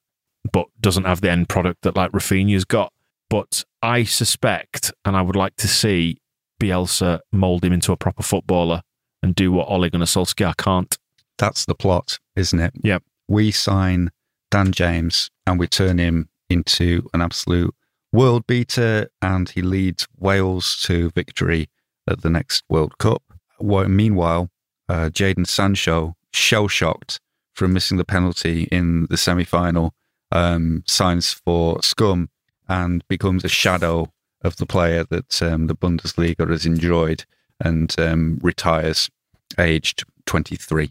but doesn't have the end product that like Raphinha's got. But I suspect, and I would like to see Bielsa mould him into a proper footballer and do what Ole Gunnar Solskjaer can't. That's the plot, isn't it? Yep. We sign Dan James and we turn him into an absolute world beater, and he leads Wales to victory at the next World Cup. Well, meanwhile, uh, Jadon Sancho, shell shocked from missing the penalty in the semi final, um, signs for Scum and becomes a shadow of the player that um, the Bundesliga has enjoyed and um, retires aged 23.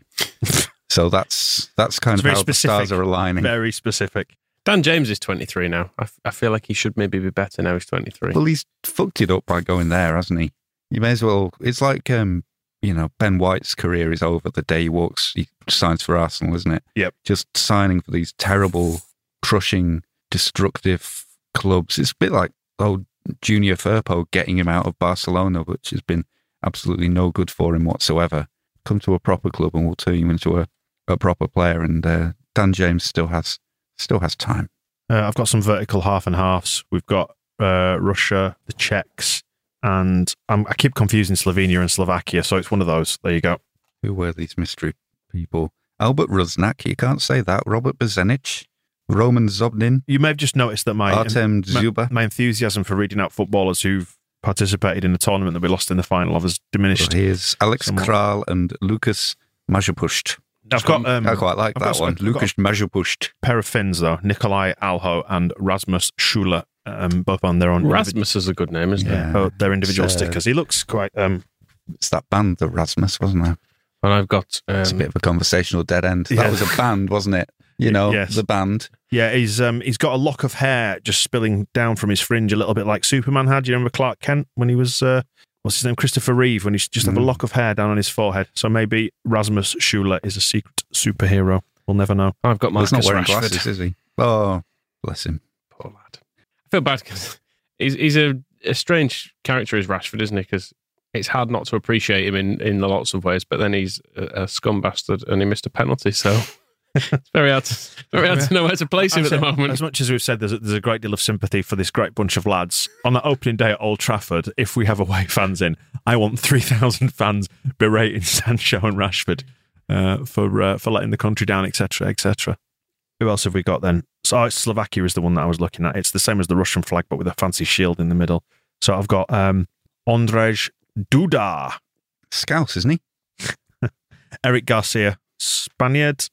so that's that's kind It's of how specific. the stars are aligning. Very specific. Dan James is 23 now. I, f- I feel like he should maybe be better now he's 23. Well, he's fucked it up by going there, hasn't he? You may as well. It's like, um, you know, Ben White's career is over the day he walks, he signs for Arsenal, isn't it? Yep. Just signing for these terrible, crushing, destructive clubs. It's a bit like old Junior Firpo getting him out of Barcelona, which has been absolutely no good for him whatsoever. Come to a proper club and we'll turn you into a, a proper player. And uh, Dan James still has still has time. Uh, I've got some vertical half and halves. We've got uh, Russia, the Czechs, and I'm, I keep confusing Slovenia and Slovakia. So it's one of those. There you go. Who were these mystery people? Albert Rusnak, you can't say that. Robert Bezenic, Roman Zobnin, You may have just noticed that my Artem Dzyuba. my enthusiasm for reading out footballers who've participated in the tournament that we lost in the final of has diminished. Here's Alex Somewhat. Kral and Lucas Majapusht. I've got um, I quite like I've that got one. Lucas Majapusht. pair of Finns though, Nikolai Alho and Rasmus Schuler, um, both on their own. Rasmus is a good name, isn't Yeah. it? oh, their individual It's, uh, stickers. He looks quite. Um, It's that band, the Rasmus, wasn't it? And I've got It's a um, bit of a conversational dead end. Yeah. That was a band, wasn't it? You know, Yes. the band. yeah, he's um, he's got a lock of hair just spilling down from his fringe, a little bit like Superman had. You remember Clark Kent when he was uh, what's his name, Christopher Reeve, when he just had a Mm. lock of hair down on his forehead. So maybe Rasmus Schuler is a secret superhero. We'll never know. I've got Well, he's Marcus not wearing Rashford. glasses, is he? Oh, bless him. Poor lad. Feel bad because he's, he's a, a strange character, is Rashford, isn't he? Because it's hard not to appreciate him in, in lots of ways, but then he's a, a scum bastard and he missed a penalty. So it's very hard to, very hard to know where to place him I've at the moment. As much as we've said, there's a, there's a great deal of sympathy for this great bunch of lads. On that opening day at Old Trafford, if we have away fans in, I want 3,000 fans berating Sancho and Rashford uh, for uh, for letting the country down, etc., etc. Who else have we got then? So oh, Slovakia is the one that I was looking at. It's the same as the Russian flag, but with a fancy shield in the middle. So I've got um, Andrzej Duda, Scouse, isn't he? Eric Garcia, Spaniard,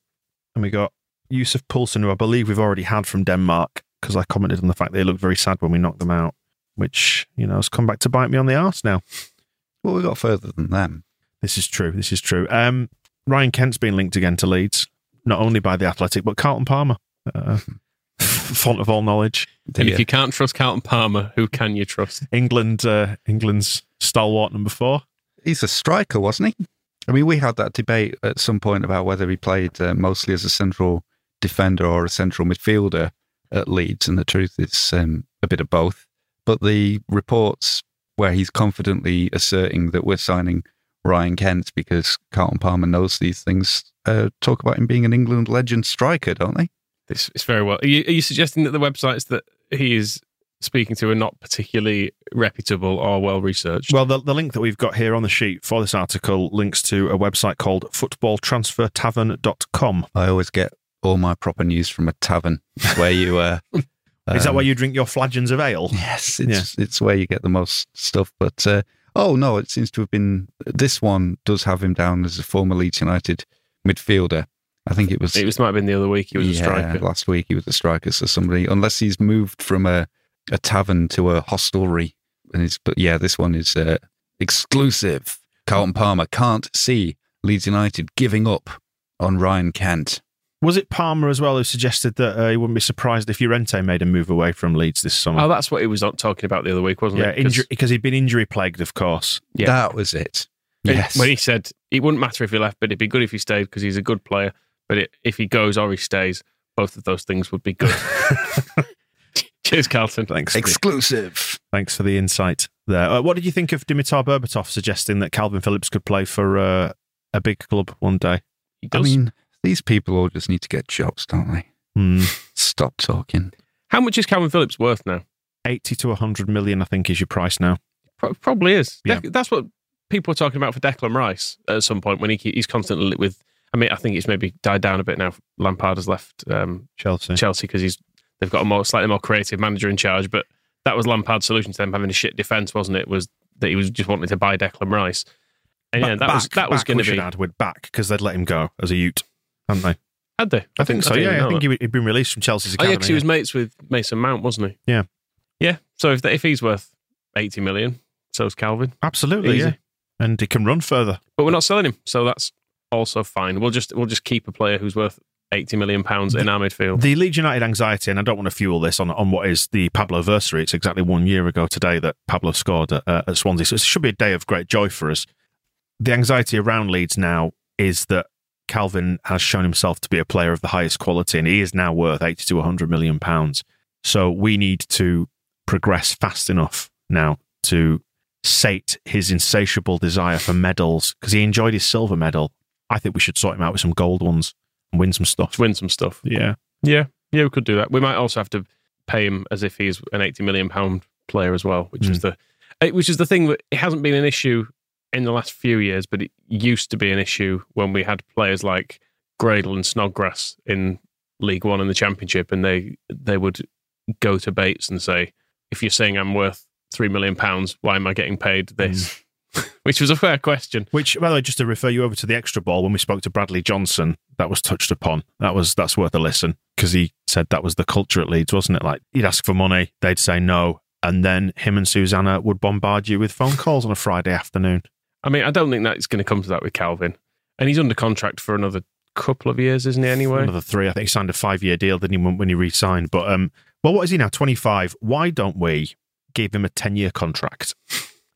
and we got Yusuf Poulsen, who I believe we've already had from Denmark because I commented on the fact they looked very sad when we knocked them out, which you know has come back to bite me on the arse now. Well, we got further than them. This is true. This is true. Um, Ryan Kent's been linked again to Leeds, not only by the Athletic but Carlton Palmer, uh, font of all knowledge. and The, if you can't trust Carlton Palmer, who can you trust? England, uh, England's stalwart number four. he's a striker, wasn't he? I mean, we had that debate at some point about whether he played uh, mostly as a central defender or a central midfielder at Leeds, and the truth is um, a bit of both. But the reports where he's confidently asserting that we're signing Ryan Kent because Carlton Palmer knows these things uh, talk about him being an England legend striker, don't they? It's, it's very well. Are you, are you suggesting that the websites that he is speaking to are not particularly reputable or well researched? Well, the, the link that we've got here on the sheet for this article links to a website called footballtransfertavern.com. I always get all my proper news from a tavern where you. Uh, Is that um, where you drink your flagons of ale? Yes, it's it's where you get the most stuff. But uh, oh no, it seems to have been this one does have him down as a former Leeds United midfielder. I think it was it was might have been the other week. He was yeah, a striker. last week. He was a striker, so somebody unless he's moved from a a tavern to a hostelry. And it's but yeah, this one is uh, exclusive. Carlton Palmer can't see Leeds United giving up on Ryan Kent. Was it Palmer as well who suggested that uh, he wouldn't be surprised if Llorente made a move away from Leeds this summer? Oh, that's what he was talking about the other week, wasn't it? yeah, it? 'Cause- injury, because he'd been injury plagued, of course. Yeah. That was it. It- Yes. When he said it wouldn't matter if he left, but it'd be good if he stayed because he's a good player. But it, if he goes or he stays, both of those things would be good. Cheers, Carlton. Thanks. For the, Exclusive. thanks for the insight there. Uh, what did you think of Dimitar Berbatov suggesting that Kalvin Phillips could play for uh, a big club one day. He I mean, these people all just need to get jobs, don't they? Hmm. Stop talking. How much is Kalvin Phillips worth now? 80 to 100 million, I think, is your price now. Pro- probably is. Yeah. Dec- that's what people are talking about for Declan Rice at some point when he he's constantly with. I mean, I think it's maybe died down a bit now. Lampard has left um, Chelsea. Chelsea because he's they've got a more slightly more creative manager in charge. But that was Lampard's solution to them having a shit defense, wasn't it? Was that he was just wanting to buy Declan Rice? And yeah, Ba- that was back- that was going to be. should add with back because they'd let him go as a Ute, hadn't they? Had they? I think so. didn't Yeah, I think that. he, he'd been released from Chelsea's Oh yeah, academy. because he was mates with Mason Mount, wasn't he? Yeah. Yeah. So if if he's worth eighty million, so's Calvin. absolutely, Easy. yeah, and he can run further. But we're not selling him, so that's also fine. We'll just we'll just keep a player who's worth eighty million pounds in our midfield. The Leeds United anxiety, and I don't want to fuel this on, on what is the Pablo anniversary. It's exactly one year ago today that Pablo scored at, uh, at Swansea. So it should be a day of great joy for us. The anxiety around Leeds now is that Kalvin has shown himself to be a player of the highest quality, and he is now worth 80 to 100 million pounds. So we need to progress fast enough now to sate his insatiable desire for medals because he enjoyed his silver medal. I think we should sort him out with some gold ones and win some stuff. Win some stuff. Yeah. Yeah, yeah, we could do that. We might also have to pay him as if he's an eighty million pound player as well, which is the eh, which is the thing that it hasn't been an issue in the last few years, but it used to be an issue when we had players like Gradel and Snodgrass in League One and the Championship, and they they would go to Bates and say, "If you're saying I'm worth three million pounds, why am I getting paid mm. this?" which was a fair question. Which, by the way, just to refer you over to the extra ball, when we spoke to Bradley Johnson, that was touched upon. That was that's worth a listen because he said that was the culture at Leeds, wasn't it? Like he'd ask for money, they'd say no, and then him and Susanna would bombard you with phone calls on a Friday afternoon. I mean, I don't think that's going to come to that with Kalvin, and he's under contract for another couple of years, isn't he? Anyway, Another three. I think he signed a five-year deal, didn't he, when when he re-signed? But um, well, what is he now? Twenty-five. Why don't we give him a ten-year contract?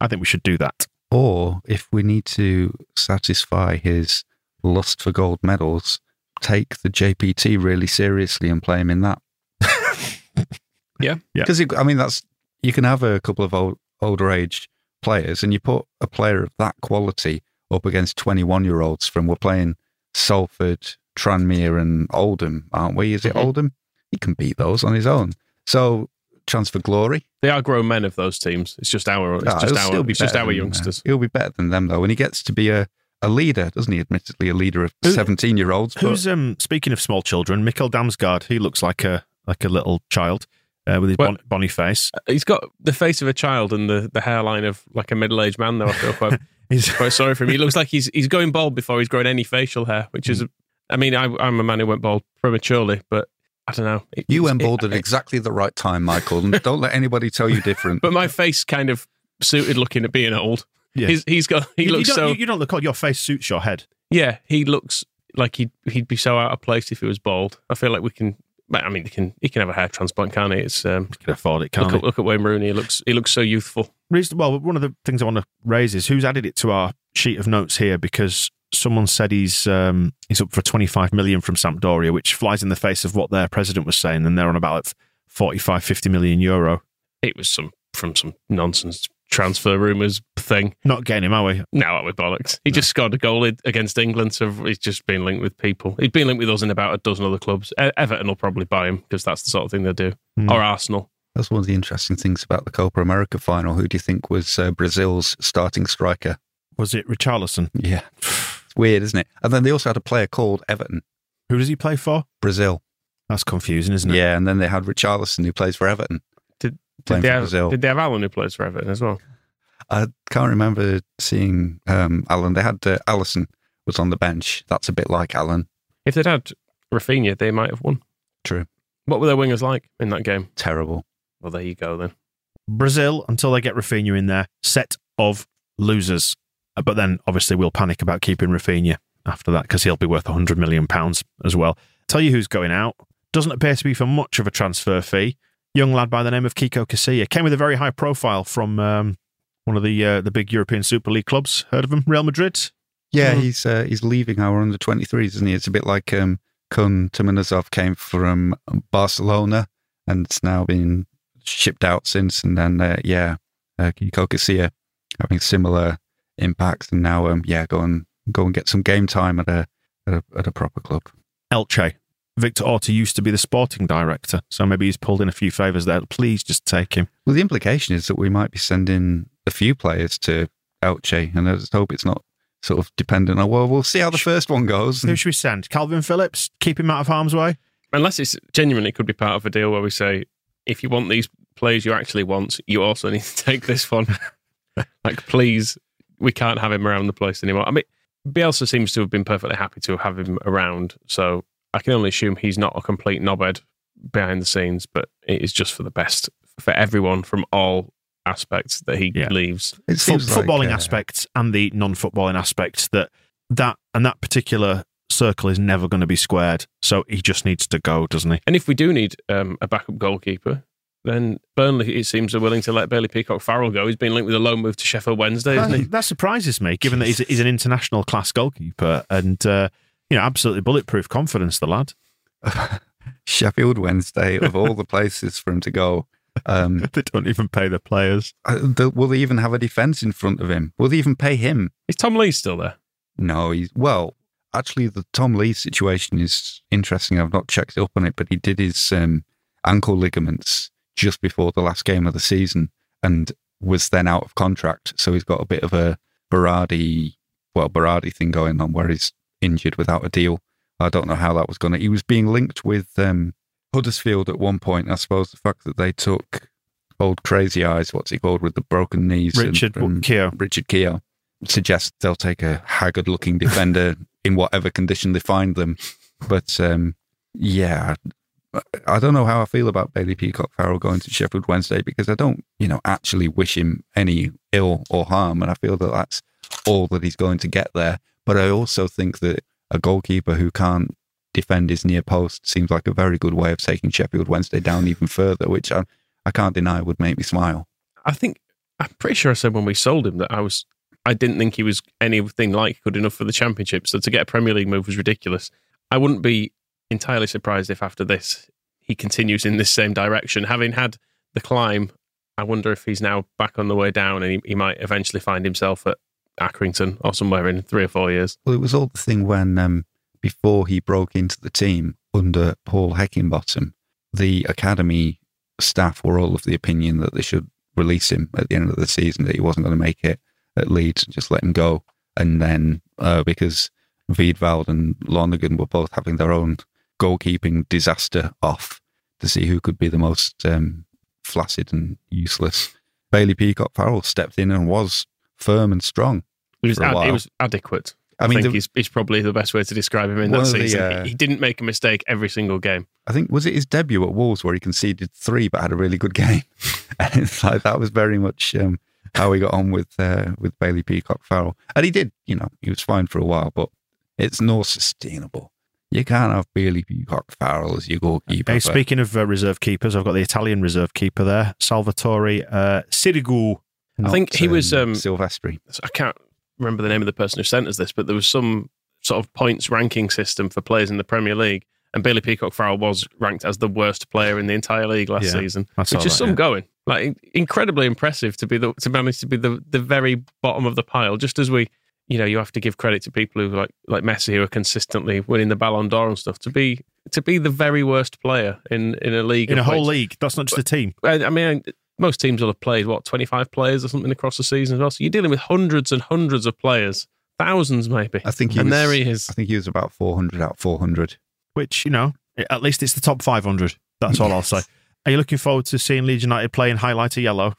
I think we should do that. Or if we need to satisfy his lust for gold medals, take the JPT really seriously and play him in that. Yeah. Yeah. Because I mean, that's you can have a couple of old, older age players, and you put a player of that quality up against twenty-one-year-olds from we're playing Salford, Tranmere, and Oldham, aren't we? Is it Mhm. Oldham? He can beat those on his own. So chance for glory. they are grown men of those teams. It's just our, it's Ah, just our, be it's just our than, uh, youngsters. he'll be better than them though, and he gets to be a, a leader, doesn't he? Admittedly, a leader of Who- seventeen-year-olds. Who's um speaking of small children? Mikkel Damsgaard. He looks like a like a little child uh, with his Well- bon- bonny face. He's got the face of a child and the, the hairline of like a middle aged man. Though I feel quite, He's quite sorry for him. He looks like he's he's going bald before he's grown any facial hair, which Hmm. is. I mean, I, I'm a man who went bald prematurely, but I don't know. It- You went bald it- at exactly the right time, Michael, and don't let anybody tell you different. but my face kind of suited looking at being old. Yeah. He's he's got he you, you looks don't, so you, you don't look old. Your face suits your head. yeah he looks like he'd he'd be so out of place if he was bald. I feel like we can. I mean, he can he can have a hair transplant, can't he? It's um, You can afford it, can't look, you? at, look at Wayne Rooney. He looks he looks so youthful. Well, one of the things I want to raise is who's added it to our sheet of notes here because someone said he's um, he's up for 25 million from Sampdoria, which flies in the face of what their president was saying, and they're on about 45, 50 million euro. It was some from some nonsense transfer rumours thing. Not getting him, are we? No, that was bollocks. He just scored a goal against England, so he's just been linked with people. He's been linked with us in about a dozen other clubs. Everton will probably buy him because that's the sort of thing they do, Hmm. or Arsenal. That's one of the interesting things about the Copa America final. Who do you think was uh, Brazil's starting striker? Was it Richarlison? Yeah, it's weird, isn't it? And then they also had a player called Everton, Who does he play for? Brazil. That's confusing, isn't it? Yeah, and then they had Richarlison, who plays for Everton. Did, Playing did, they for have, Brazil. did they have Alan who plays for Everton as well? I can't remember seeing um, Alan. They had uh, Alisson was on the bench. That's a bit like Alan. If they'd had Raphinha, they might have won. True. What were their wingers like in that game? Terrible. Well, there you go then. Brazil, until they get Raphinha in there, set of losers. Uh, But then obviously we'll panic about keeping Raphinha after that because he'll be worth 100 million pounds as well. Tell you who's going out. Doesn't appear to be for much of a transfer fee. Young lad by the name of Kiko Casilla came with a very high profile from um, one of the uh, the big European Super League clubs. Heard of him? Real Madrid. Yeah, Mhm. he's uh, he's leaving our under 23s, isn't he? It's a bit like um, Kun Temenuzhkov came from Barcelona and it's now been shipped out since. And then, uh, yeah, uh, Kiko Casilla having similar impacts, and now, um, yeah, going go and get some game time at a at a, at a proper club. Elche. Victor Orta used to be the sporting director, so maybe he's pulled in a few favours there. Please just take him. Well, the implication is that we might be sending a few players to Elche, and I just hope it's not sort of dependent on, well, we'll see how the first one goes. Who should we send? Kalvin Phillips? Keep him out of harm's way? Unless it's genuinely could be part of a deal where we say, if you want these players you actually want, you also need to take this one. like, please, we can't have him around the place anymore. I mean, Bielsa seems to have been perfectly happy to have him around, so I can only assume he's not a complete knobhead behind the scenes, but it is just for the best for everyone from all aspects that he Yeah. leaves. It Fo- seems like, footballing uh, aspects and the non-footballing aspects that that and that particular circle is never going to be squared. So he just needs to go, doesn't he? And if we do need um, a backup goalkeeper, then Burnley, it seems, are willing to let Bailey Peacock Farrell go. He's been linked with a loan move to Sheffield Wednesday, isn't he? That, that surprises me, given that he's, he's an international class goalkeeper and uh, you know absolutely bulletproof confidence. The lad. Sheffield Wednesday, of all the places for him to go. Um, they don't even pay the players. uh, will they even have a defence in front of him? Will they even pay him? Is Tom Lee still there? No, he's well. Actually, the Tom Lee situation is interesting. I've not checked up on it, but he did his um, ankle ligaments just before the last game of the season and was then out of contract. So he's got a bit of a Berardi, well, Berardi thing going on where he's injured without a deal. I don't know how that was going to. He was being linked with um, Huddersfield at one point. I suppose the fact that they took old Crazy Eyes, what's he called, with the broken knees, Richard and Keogh. Richard Keogh suggests they'll take a haggard looking defender in whatever condition they find them. But um, yeah, I- I don't know how I feel about Bailey Peacock Farrell going to Sheffield Wednesday because I don't, you know, actually wish him any ill or harm. And I feel that that's all that he's going to get there. But I also think that a goalkeeper who can't defend his near post seems like a very good way of taking Sheffield Wednesday down even further, which I, I can't deny would make me smile. I think I'm pretty sure I said when we sold him that I was I didn't think he was anything like good enough for the championship. So to get a Premier League move was ridiculous. I wouldn't be entirely surprised if after this he continues in this same direction. Having had the climb, I wonder if he's now back on the way down and he, he might eventually find himself at Accrington or somewhere in three or four years. Well, it was all the thing when um, before he broke into the team under Paul Heckingbottom, the academy staff were all of the opinion that they should release him at the end of the season, that he wasn't going to make it at Leeds, just let him go. And then uh, because Wiedwald and Lonergan were both having their own goalkeeping disaster off to see who could be the most um, flaccid and useless, Bailey Peacock Farrell stepped in and was firm and strong. He was, ad- he was adequate. I I, mean, think the- he's, he's probably the best way to describe him in that of the, season. uh, he, he didn't make a mistake every single game. I think was it his debut at Wolves where he conceded three but had a really good game, and it's like that was very much um, how he got on with uh, with Bailey Peacock Farrell, and he did, you know, he was fine for a while, but it's not sustainable. You can't have Bailey Peacock Farrell as your goalkeeper. Hey, for- speaking of uh, reserve keepers, I've got the Italian reserve keeper there, Salvatore uh, Sirigu. I think not, he was, um, Silvestri. I can't remember the name of the person who sent us this, but there was some sort of points ranking system for players in the Premier League, and Bailey Peacock Farrell was ranked as the worst player in the entire league last Yeah, season, which is that, some yeah. going. Like incredibly impressive to be the to manage to be the the very bottom of the pile. Just as we, you know, you have to give credit to people who like like Messi who are consistently winning the Ballon d'Or and stuff. To be to be the very worst player in in a league In a whole which- league. That's not just a team. I I mean, most teams will have played what twenty five players or something across the season as well. So you're dealing with hundreds and hundreds of players, thousands maybe. I think he and was, there he is. I think he was about four hundred out of four hundred. which, you know, at least it's the top 500. That's all I'll say. Are you looking forward to seeing Leeds United play in highlighter yellow?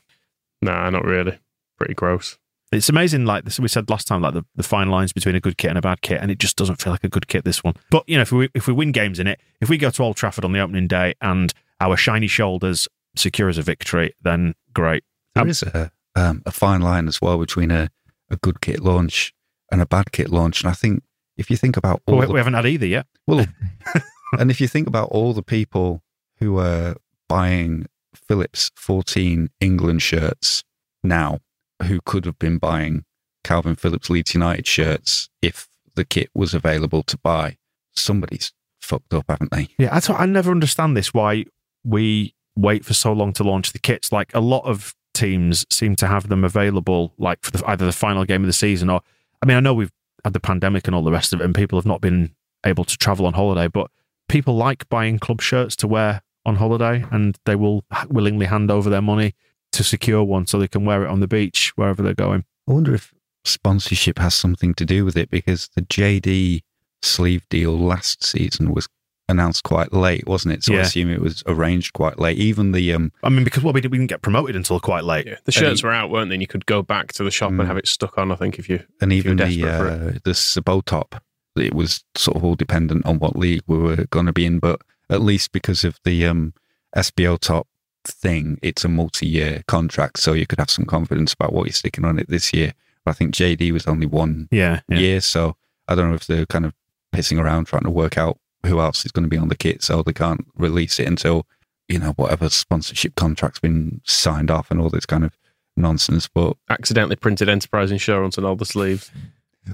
Nah, not really. Pretty gross. It's amazing, like this, we said last time, like the, the fine lines between a good kit and a bad kit, and it just doesn't feel like a good kit, this one. But, you know, if we, if we win games in it, if we go to Old Trafford on the opening day and our shiny shoulders secure us a victory, then great. There Um, is a um, a fine line as well between a, a good kit launch and a bad kit launch, and I think if you think about all Well, we, the we haven't had either yet. Well, and if you think about all the people who are buying Phillips 14 England shirts now, who could have been buying Kalvin Phillips Leeds United shirts if the kit was available to buy, somebody's fucked up, haven't they? Yeah, I never understand this why we wait for so long to launch the kits. Like a lot of teams seem to have them available, like for the, either the final game of the season or. I mean, I know we've had the pandemic and all the rest of it, and people have not been able to travel on holiday. But people like buying club shirts to wear on holiday, and they will willingly hand over their money to secure one so they can wear it on the beach wherever they're going. I wonder if sponsorship has something to do with it because the JD sleeve deal last season was announced quite late, wasn't it? So I assume it was arranged quite late. Even the um, I mean, because well, we, did, we didn't get promoted until quite late. Yeah, the shirts were out, weren't they? And you could go back to the shop Mm. and have it stuck on. I think if you and if you're even the desperate for it. uh, the Sabotop, it was sort of all dependent on what league we were going to be in. But at least because of the um, SBO top thing, it's a multi-year contract, so you could have some confidence about what you're sticking on it this year. But I think JD was only one Yeah, yeah. year, so I don't know if they're kind of pissing around trying to work out who else is going to be on the kit, so they can't release it until you know whatever sponsorship contract's been signed off and all this kind of nonsense. But accidentally printed enterprise insurance on all the sleeves.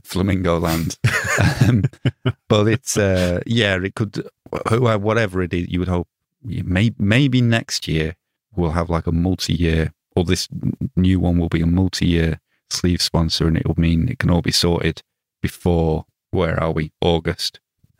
Flamingo Land. um, but it's uh, yeah, it could whatever it is. You would hope maybe maybe next year we'll have like a multi-year, or this new one will be a multi-year sleeve sponsor, and it will mean it can all be sorted before where are we August.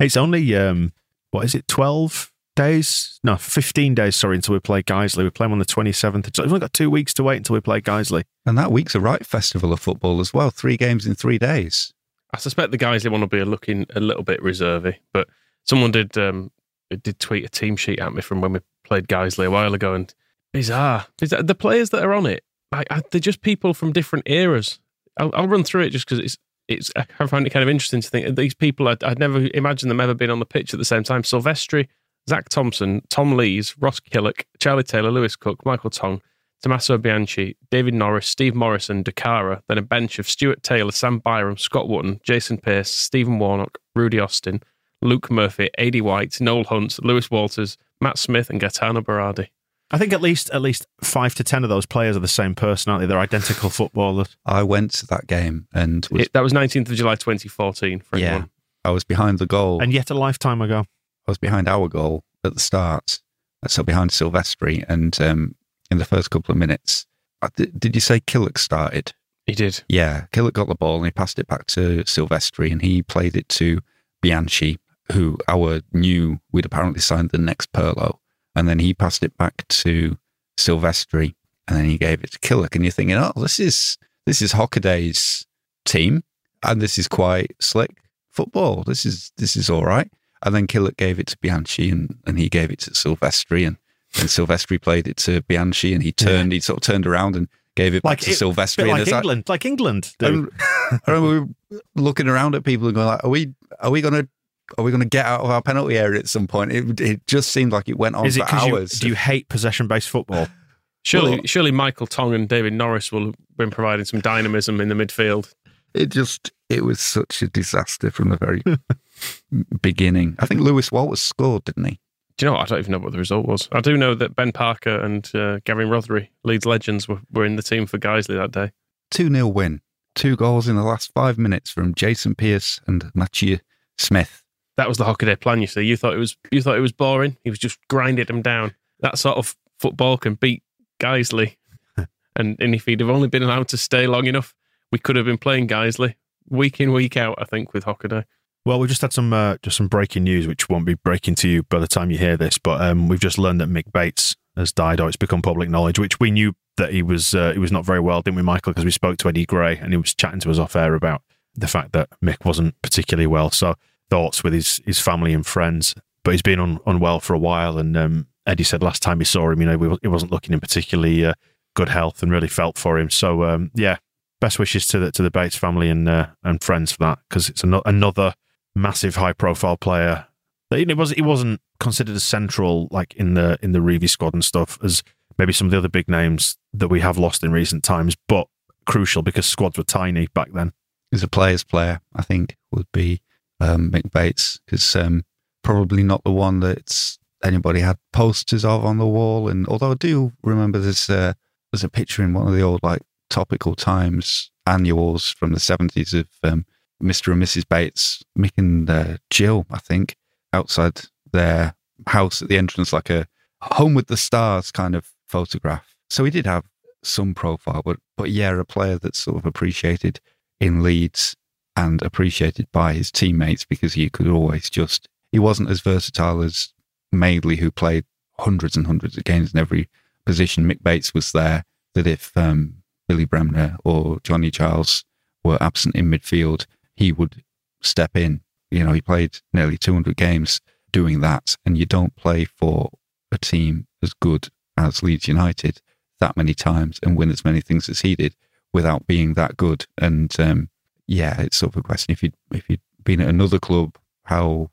It's only um, what is it? Twelve days? No, fifteen days. Sorry, until we play Guiseley. We play them on the twenty seventh. We've only got two weeks to wait until we play Guiseley. And that week's a right festival of football as well. Three games in three days. I suspect the guys they want to be looking a little bit reservy, but someone did um, did tweet a team sheet at me from when we played Guiseley a while ago, and bizarre. bizarre. The players that are on it, I, I, they're just people from different eras. I'll, I'll run through it just because it's it's. I find it kind of interesting to think these people. I'd, I'd never imagined them ever being on the pitch at the same time. Silvestri, Zach Thompson, Tom Lees, Ross Killock, Charlie Taylor, Lewis Cook, Michael Tong, Tommaso Bianchi, David Norris, Steve Morrison, Dakara, then a bench of Stuart Taylor, Sam Byram, Scott Wootton, Jason Pearce, Stephen Warnock, Rudy Austin, Luke Murphy, Aidy White, Noel Hunt, Lewis Walters, Matt Smith, and Gaetano Berardi. I think at least at least five to ten of those players are the same personality. they? They're identical footballers. I went to that game and was It, that was 19th of July 2014 for yeah, anyone. I was behind the goal. And yet a lifetime ago. I was behind our goal at the start, so behind Silvestri, and um, in the first couple of minutes, I- did, did you say Killock started? He did. Yeah, Killock got the ball and he passed it back to Silvestri, and he played it to Bianchi, who our knew we'd apparently signed the next Pirlo, and then he passed it back to Silvestri, and then he gave it to Killock, and you're thinking, oh, this is this is Hockaday's team, and this is quite slick football. This is this is all right. And then Killock gave it to Bianchi, and, and he gave it to Silvestri, and then Silvestri played it to Bianchi, and he turned, he sort of turned around and gave it back to it- Silvestri. bit and like like- England, like England. I remember we were looking around at people and going like, "Are we? Are we going to? Are we going to get out of our penalty area at some point?" It, it just seemed like it went on Is it for because you, hours. do you hate possession based football? Surely, Well- surely Michael Tong and David Norris will have been providing some dynamism in the midfield. it just it was such a disaster from the very beginning. I think Lewis Walters scored, didn't he? Do you know what? I don't even know what the result was. I do know that Ben Parker and uh, Gavin Rothery, Leeds legends, were, were in the team for Guiseley that day. Two 0 win. Two goals in the last five minutes from Jason Pearce and Matthew Smith. That was the Hockaday plan. You see, you thought it was you thought it was boring. He was just grinding them down. That sort of football can beat Guiseley. and and if he'd have only been allowed to stay long enough, we could have been playing Guiseley week in week out. I think with Hockaday. Well, we just had some uh, just some breaking news, which won't be breaking to you by the time you hear this. But um, we've just learned that Mick Bates has died, or it's become public knowledge. Which we knew that he was uh, he was not very well, didn't we, Michael? Because we spoke to Eddie Gray, and he was chatting to us off air about the fact that Mick wasn't particularly well. So thoughts with his his family and friends. But he's been un, unwell for a while, and um, Eddie said last time he saw him, you know, he- he wasn't looking in particularly uh, good health, and really felt for him. So um, yeah, best wishes to the to the Bates family and uh, and friends for that because it's ano- another massive high profile player. It was he wasn't considered as central like in the in the Revie squad and stuff as maybe some of the other big names that we have lost in recent times, but crucial because squads were tiny back then. As a player's player, I think would be um, Mick Bates because um, probably not the one that anybody had posters of on the wall. And although I do remember there's uh, there's a picture in one of the old like topical times annuals from the seventies of um, Mr. and Mrs. Bates, Mick and uh, Jill, I think, outside their house at the entrance, like a home with the stars kind of photograph. So he did have some profile, but but yeah, a player that's sort of appreciated in Leeds and appreciated by his teammates because he could always just, he wasn't as versatile as Madeley, who played hundreds and hundreds of games in every position. Mick Bates was there that if um, Billy Bremner or Johnny Giles were absent in midfield, he would step in. You know, he played nearly 200 games doing that, and you don't play for a team as good as Leeds United that many times and win as many things as he did without being that good. And um, yeah, it's sort of a question if you if you'd been at another club, how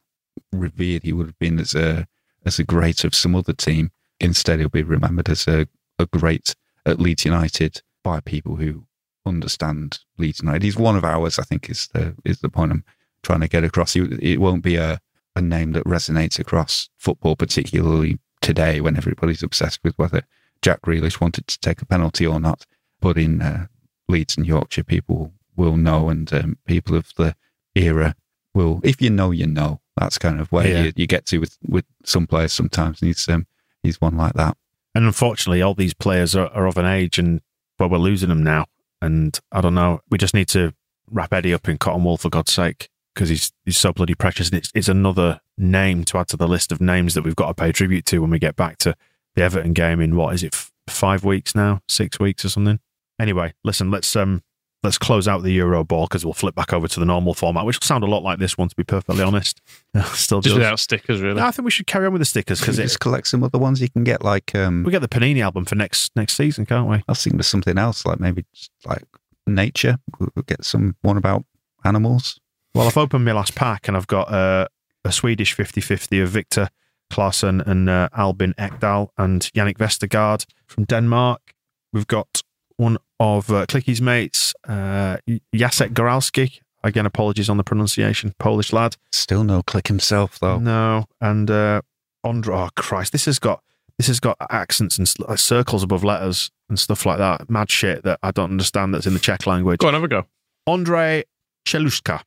revered he would have been as a as a great of some other team. Instead, he'll be remembered as a, a great at Leeds United by people who understand Leeds United. He's one of ours, I think, is the is the point I'm trying to get across. It won't be a, a name that resonates across football, particularly today when everybody's obsessed with whether Jack Grealish wanted to take a penalty or not. But in uh, Leeds and Yorkshire, people will know, and um, people of the era will, if you know, you know. That's kind of where Yeah. you, you get to with, with some players sometimes. And he's, um, he's one like that. And unfortunately, all these players are, are of an age, and well, we're losing them now. And I don't know. We just need to wrap Eddie up in cotton wool for God's sake, because he's he's so bloody precious. And it's it's another name to add to the list of names that we've got to pay tribute to when we get back to the Everton game in what is it, f- five weeks now, six weeks or something. Anyway, listen, let's um let's close out the Euro ball because we'll flip back over to the normal format, which will sound a lot like this one, to be perfectly honest. Still Just does. without stickers, really. No, I think we should carry on with the stickers because just collect some other ones you can get, like um, we get the Panini album for next next season, can't we? I was thinking of something else, like maybe just like nature. We'll we'll get some one about animals. Well, I've opened my last pack and I've got uh, a Swedish 50 50 of Viktor Claesson and uh, Albin Ekdal and Jannik Vestergaard from Denmark. We've got one of uh, Clicky's mates, uh, Jacek Goralski. Again, apologies on the pronunciation. Polish lad. Still no Glik himself though. No, and uh, Andre. Oh Christ, this has got this has got accents and s- like circles above letters and stuff like that. Mad shit that I don't understand. That's in the Czech language. Go on, have a go. Andre Chelushka.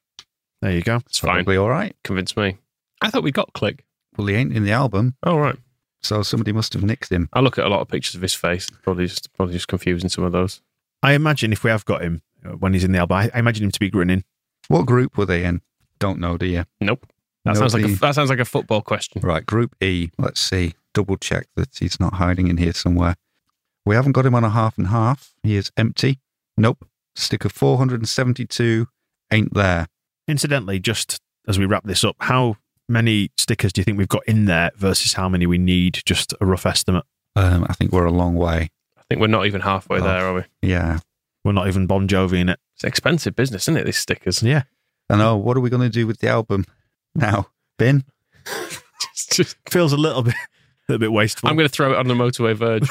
There you go. It's fine. Probably all right. Convince me. I thought we got Glik. Well, he ain't in the album, Oh, right. So somebody must have nicked him. I look at a lot of pictures of his face. Probably just probably just confusing some of those. I imagine if we have got him uh, when he's in the album, I, I imagine him to be grinning. What group were they in? Don't know, do you? Nope. That sounds like a, that sounds like a football question. Right, Group E. Let's see. Double check that he's not hiding in here somewhere. We haven't got him on a half and half. He is empty. Nope. Sticker 472 ain't there. Incidentally, just as we wrap this up, how many stickers do you think we've got in there versus how many we need? Just a rough estimate. Um, I think we're a long way. I think we're not even halfway Oh. there, are we? Yeah. We're not even Bon Jovi in it. It's expensive business, isn't it? These stickers. Yeah. I know. What are we going to do with the album now? Bin? It's just- Feels a little bit, a little bit wasteful. I'm going to throw it on the motorway verge,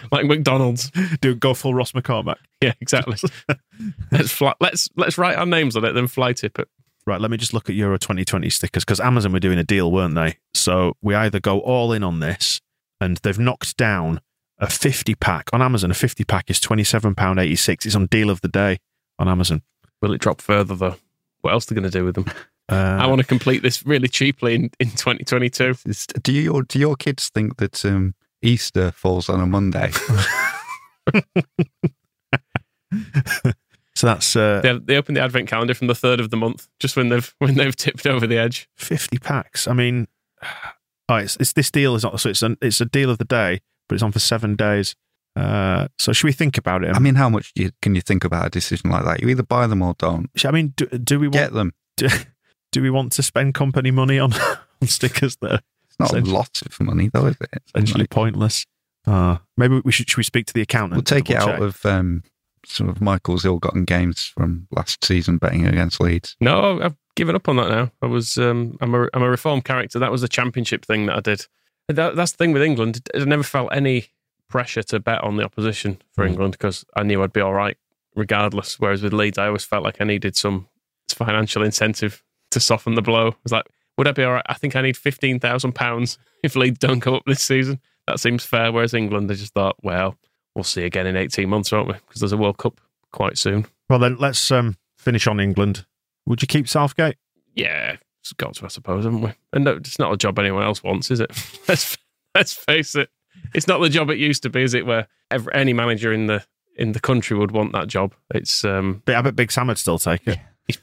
like McDonald's. do go full Ross McCormack. Yeah, exactly. let's fly, let's let's write our names on it, then fly tip it. Right, let me just look at Euro 2020 stickers because Amazon were doing a deal, weren't they? So we either go all in on this and they've knocked down a 50 pack on Amazon. A 50 pack is £27.86. It's on deal of the day on Amazon. Will it drop further though? What else are they going to do with them? Uh, I want to complete this really cheaply in, in 2022. Do your do your kids think that um, Easter falls on a Monday? so that's uh, They, they open the advent calendar from the third of the month, just when they've when they've tipped over the edge. 50 packs. I mean, oh, it's, it's this deal is not so it's a, it's a deal of the day, but it's on for seven days. Uh, so should we think about it? I mean, how much you, can you think about a decision like that? You either buy them or don't. I mean, do, do we want Get them. do, do we want to spend company money on, on stickers that It's not a lot of money, though, is it? essentially Like, pointless? Uh, maybe we should should we speak to the accountant? we'll take it out check? of um, some of Michael's ill-gotten gains from last season betting against Leeds. No, I've given up on that now. I was um, I'm a I'm a reformed character. That was a championship thing that I did. That, that's the thing with England. I never felt any pressure to bet on the opposition for Mm. England because I knew I'd be all right regardless. Whereas with Leeds, I always felt like I needed some financial incentive to soften the blow. I was like, would I be all right? I think I need fifteen thousand pounds if Leeds don't come up this season. That seems fair. Whereas England, I just thought, well, we'll see again in eighteen months, won't we? Because there's a World Cup quite soon. Well, then let's um, finish on England. Would you keep Southgate? Yeah, it's got to, I suppose, haven't we? And no, it's not a job anyone else wants, is it? let's let's face it. It's not the job it used to be, is it? Where every, any manager in the in the country would want that job. It's um, But I bet Big Sam would still take it. he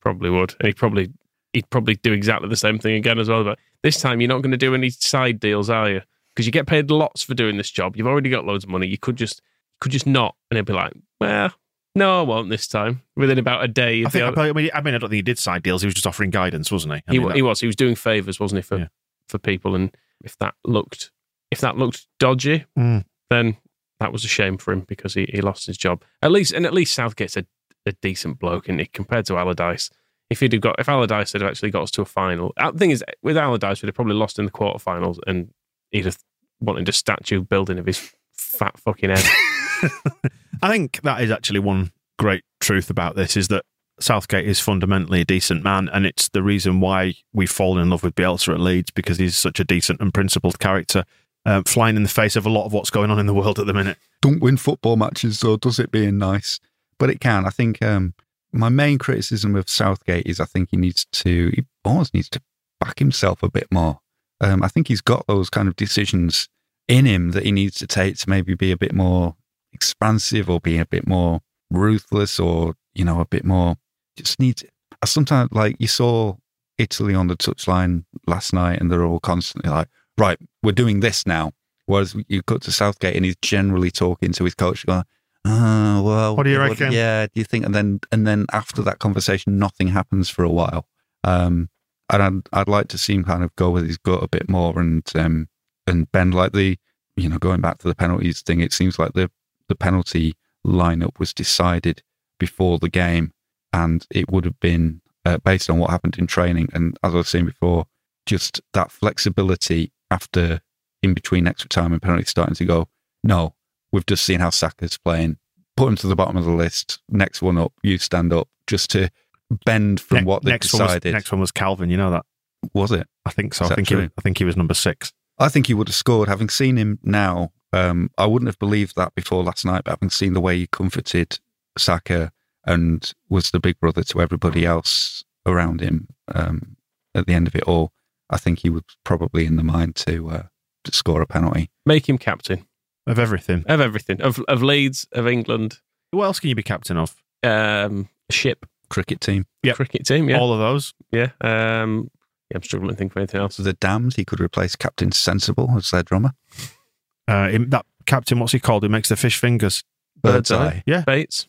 probably would, and he probably he'd probably do exactly the same thing again as well. But this time, you're not going to do any side deals, are you? Because you get paid lots for doing this job. You've already got loads of money. You could just could just not, and it'd be like, well, no, I won't this time. Within about a day, I of the think. other- I mean, I mean, I don't think he did side deals. He was just offering guidance, wasn't he? I he, mean, that- he was he was doing favors, wasn't he, for Yeah. for people? And if that looked if that looked dodgy, Mm. then that was a shame for him because he, he lost his job. At least and at least Southgate's a, a decent bloke, and compared to Allardyce, if he'd have got if Allardyce had actually got us to a final, uh, the thing is with Allardyce, we'd have probably lost in the quarterfinals, and he'd have wanted a statue building of his fat fucking head. I think that is actually one great truth about this is that Southgate is fundamentally a decent man, and it's the reason why we fall in love with Bielsa at Leeds because he's such a decent and principled character, um, flying in the face of a lot of what's going on in the world at the minute. don't win football matches, so does it being nice? But it can. I think um, my main criticism of Southgate is I think he needs to, he almost needs to back himself a bit more. Um, I think he's got those kind of decisions in him that he needs to take to maybe be a bit more expansive or be a bit more ruthless or, you know, a bit more, just needs, I sometimes like you saw Italy on the touchline last night and they're all constantly like, right, we're doing this now. Whereas you cut to Southgate and he's generally talking to his coach, going, "Oh well, What do you reckon?" Yeah, do you think?" And then and then after that conversation, nothing happens for a while. Um, and I'd, I'd like to see him kind of go with his gut a bit more and um and bend like the you know going back to the penalties thing. It seems like the the penalty lineup was decided before the game, and it would have been uh, based on what happened in training. And as I was saying before, just that flexibility after in between extra time and penalty starting to go, no, we've just seen how Saka's playing. Put him to the bottom of the list. Next one up, you stand up just to bend from Ne- what they've next one was, decided. next one was Kalvin. You know that? was it? I think so. Is I think he, true? was- I think he was number six. I think he would have scored. Having seen him now, um, I wouldn't have believed that before last night. But having seen the way he comforted Saka and was the big brother to everybody else around him um, at the end of it all, I think he was probably in the mind to, uh, to score a penalty. Make him captain Of everything. of everything of of Leeds, of England, What else can you be captain of? um, ship, Cricket team. Yep. cricket team. Yeah, All of those. yeah. Um, yeah, I'm struggling to think of anything else. The Damned, he could replace Captain Sensible as their drummer. Uh, him- that captain, what's he called? Who makes the fish fingers? Bird's Eye. Yeah. Bates.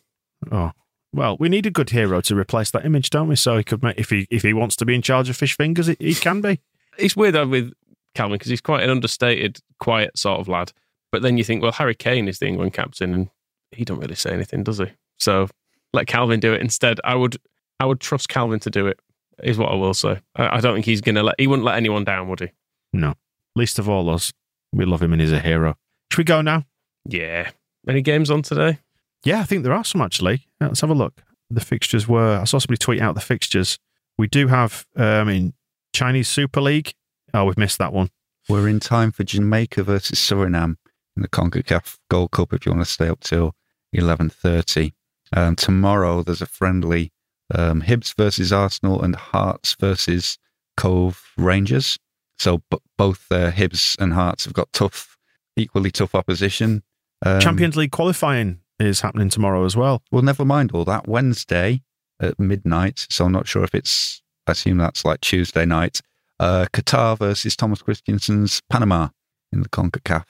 Oh, well, we need a good hero to replace that image, don't we? So he could make if he if he wants to be in charge of fish fingers, he, he can be. It's weird though with Kalvin because he's quite an understated, quiet sort of lad. But then you think, well, Harry Kane is the England captain, and he don't really say anything, does he? So let Kalvin do it instead. I would, I would trust Kalvin to do it. Is what I will say. I, I don't think he's gonna let. He wouldn't let anyone down, would he? No, least of all us. We love him and he's a hero. Should we go now? Yeah. Any games on today? Yeah, I think there are some actually. Let's have a look. The fixtures were. I saw somebody tweet out the fixtures. We do have. Um, in Chinese Super League. Oh, we've missed that one. We're in time for Jamaica versus Suriname in the CONCACAF Gold Cup if you want to stay up till 11.30. Um, tomorrow there's a friendly um, Hibs versus Arsenal and Hearts versus Cove Rangers. So b- both uh, Hibs and Hearts have got tough, equally tough opposition. Um, Champions League qualifying is happening tomorrow as well. Well, never mind all that. Wednesday at midnight. So I'm not sure if it's, I assume that's like Tuesday night. Uh, Qatar versus Thomas Christiansen's Panama in the CONCACAF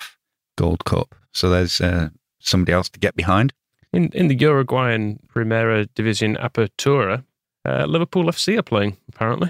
Gold Cup. So there's uh, somebody else to get behind. In in the Uruguayan Primera Division Apertura, uh, Liverpool FC are playing. Apparently,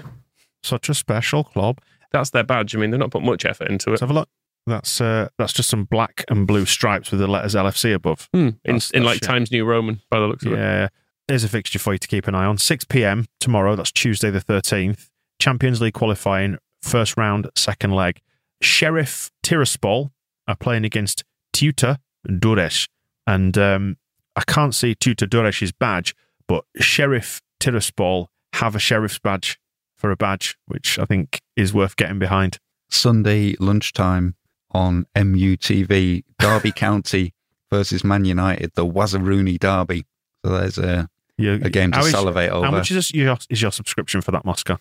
Such a special club. that's their badge. I mean, they've not put much effort into it. Let's have a look. That's uh, that's just some black and blue stripes with the letters LFC above. Hmm. In, That's- in that's like shit. Times New Roman, by the looks of it. Yeah. There's a fixture for you to keep an eye on. 6 p.m. tomorrow. That's Tuesday the 13th. Champions League qualifying, first round, second leg. Sheriff Tiraspol are playing against Teuta Durrës. And um, I can't see Tuta Duresh's badge, but Sheriff Tiraspol have a sheriff's badge for a badge, which I think is worth getting behind. Sunday lunchtime on MUTV, Derby County versus Man United, the Wazaruni Derby. So there's a, You, a game to how is- salivate over. How much is, your, is your subscription for that, Moscow?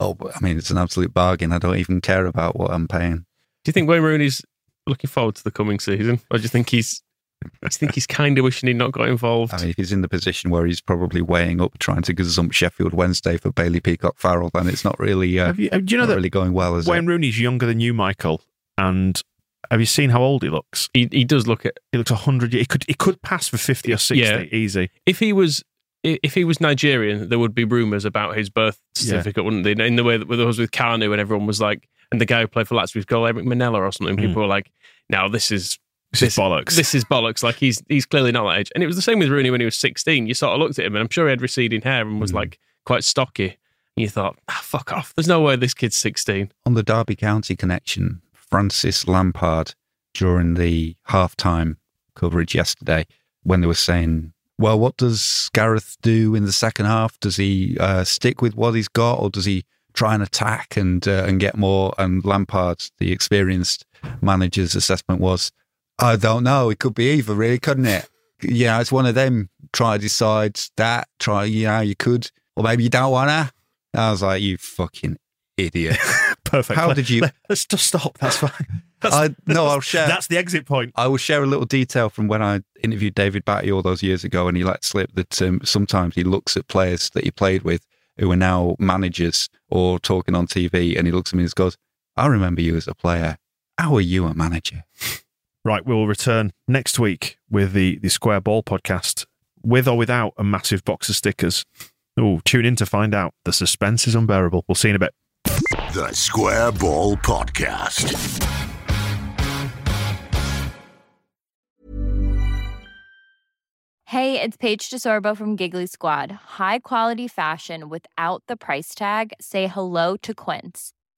Oh, but, I mean, it's an absolute bargain. I don't even care about what I'm paying. Do you think Wayne Rooney's looking forward to the coming season, or do you think he's I think he's kind of wishing he'd not got involved. I mean, if he's in the position where he's probably weighing up trying to gazump Sheffield Wednesday for Bailey Peacock Farrell, then it's not really, uh, Have you, do you know not that really going well, is Wayne it? Rooney's younger than you, Michael? And have you seen how old he looks? he, he does look at He looks 100 years. He could, he could pass for 50 or 60 Yeah. easy. if he was if he was Nigerian, there would be rumours about his birth Yeah. certificate, wouldn't they? In the way that there was with Kanu, and everyone was like, and the guy who played for Lazio was called Eric Manella or something. People were like, "Now this is This, is bollocks. this is bollocks." Like he's he's clearly not that age. And it was the same with Rooney when he was sixteen. You sort of looked at him, and I'm sure he had receding hair and was like quite stocky. And you thought, ah, "Fuck off!" There's no way this kid's sixteen. On the Derby County connection, Francis Lampard, during the halftime coverage yesterday, when they were saying, well, what does Gareth do in the second half? Does he uh, stick with what he's got or does he try and attack and, uh, and get more? And Lampard, the experienced manager's assessment was, I don't know. It could be either, really, couldn't it? Yeah, it's one of them. Try to decide that. Try, yeah, you could. Or maybe you don't want to. I was like, you fucking idiot. Perfect. How did you- Let, us just stop. That's fine. That's, I, no, I'll share. That's the exit point. I will share a little detail from when I interviewed David Batty all those years ago, and he let slip that um, sometimes he looks at players that he played with who are now managers or talking on TV, and he looks at me and goes, "I remember you as a player. How are you a manager?" Right, we will return next week with the, the Square Ball podcast, with or without a massive box of stickers. Oh, tune in to find out. The suspense is unbearable. We'll see you in a bit. The Square Ball Podcast. Hey, it's Paige DeSorbo from Giggly Squad. High quality fashion without the price tag. Say hello to Quince.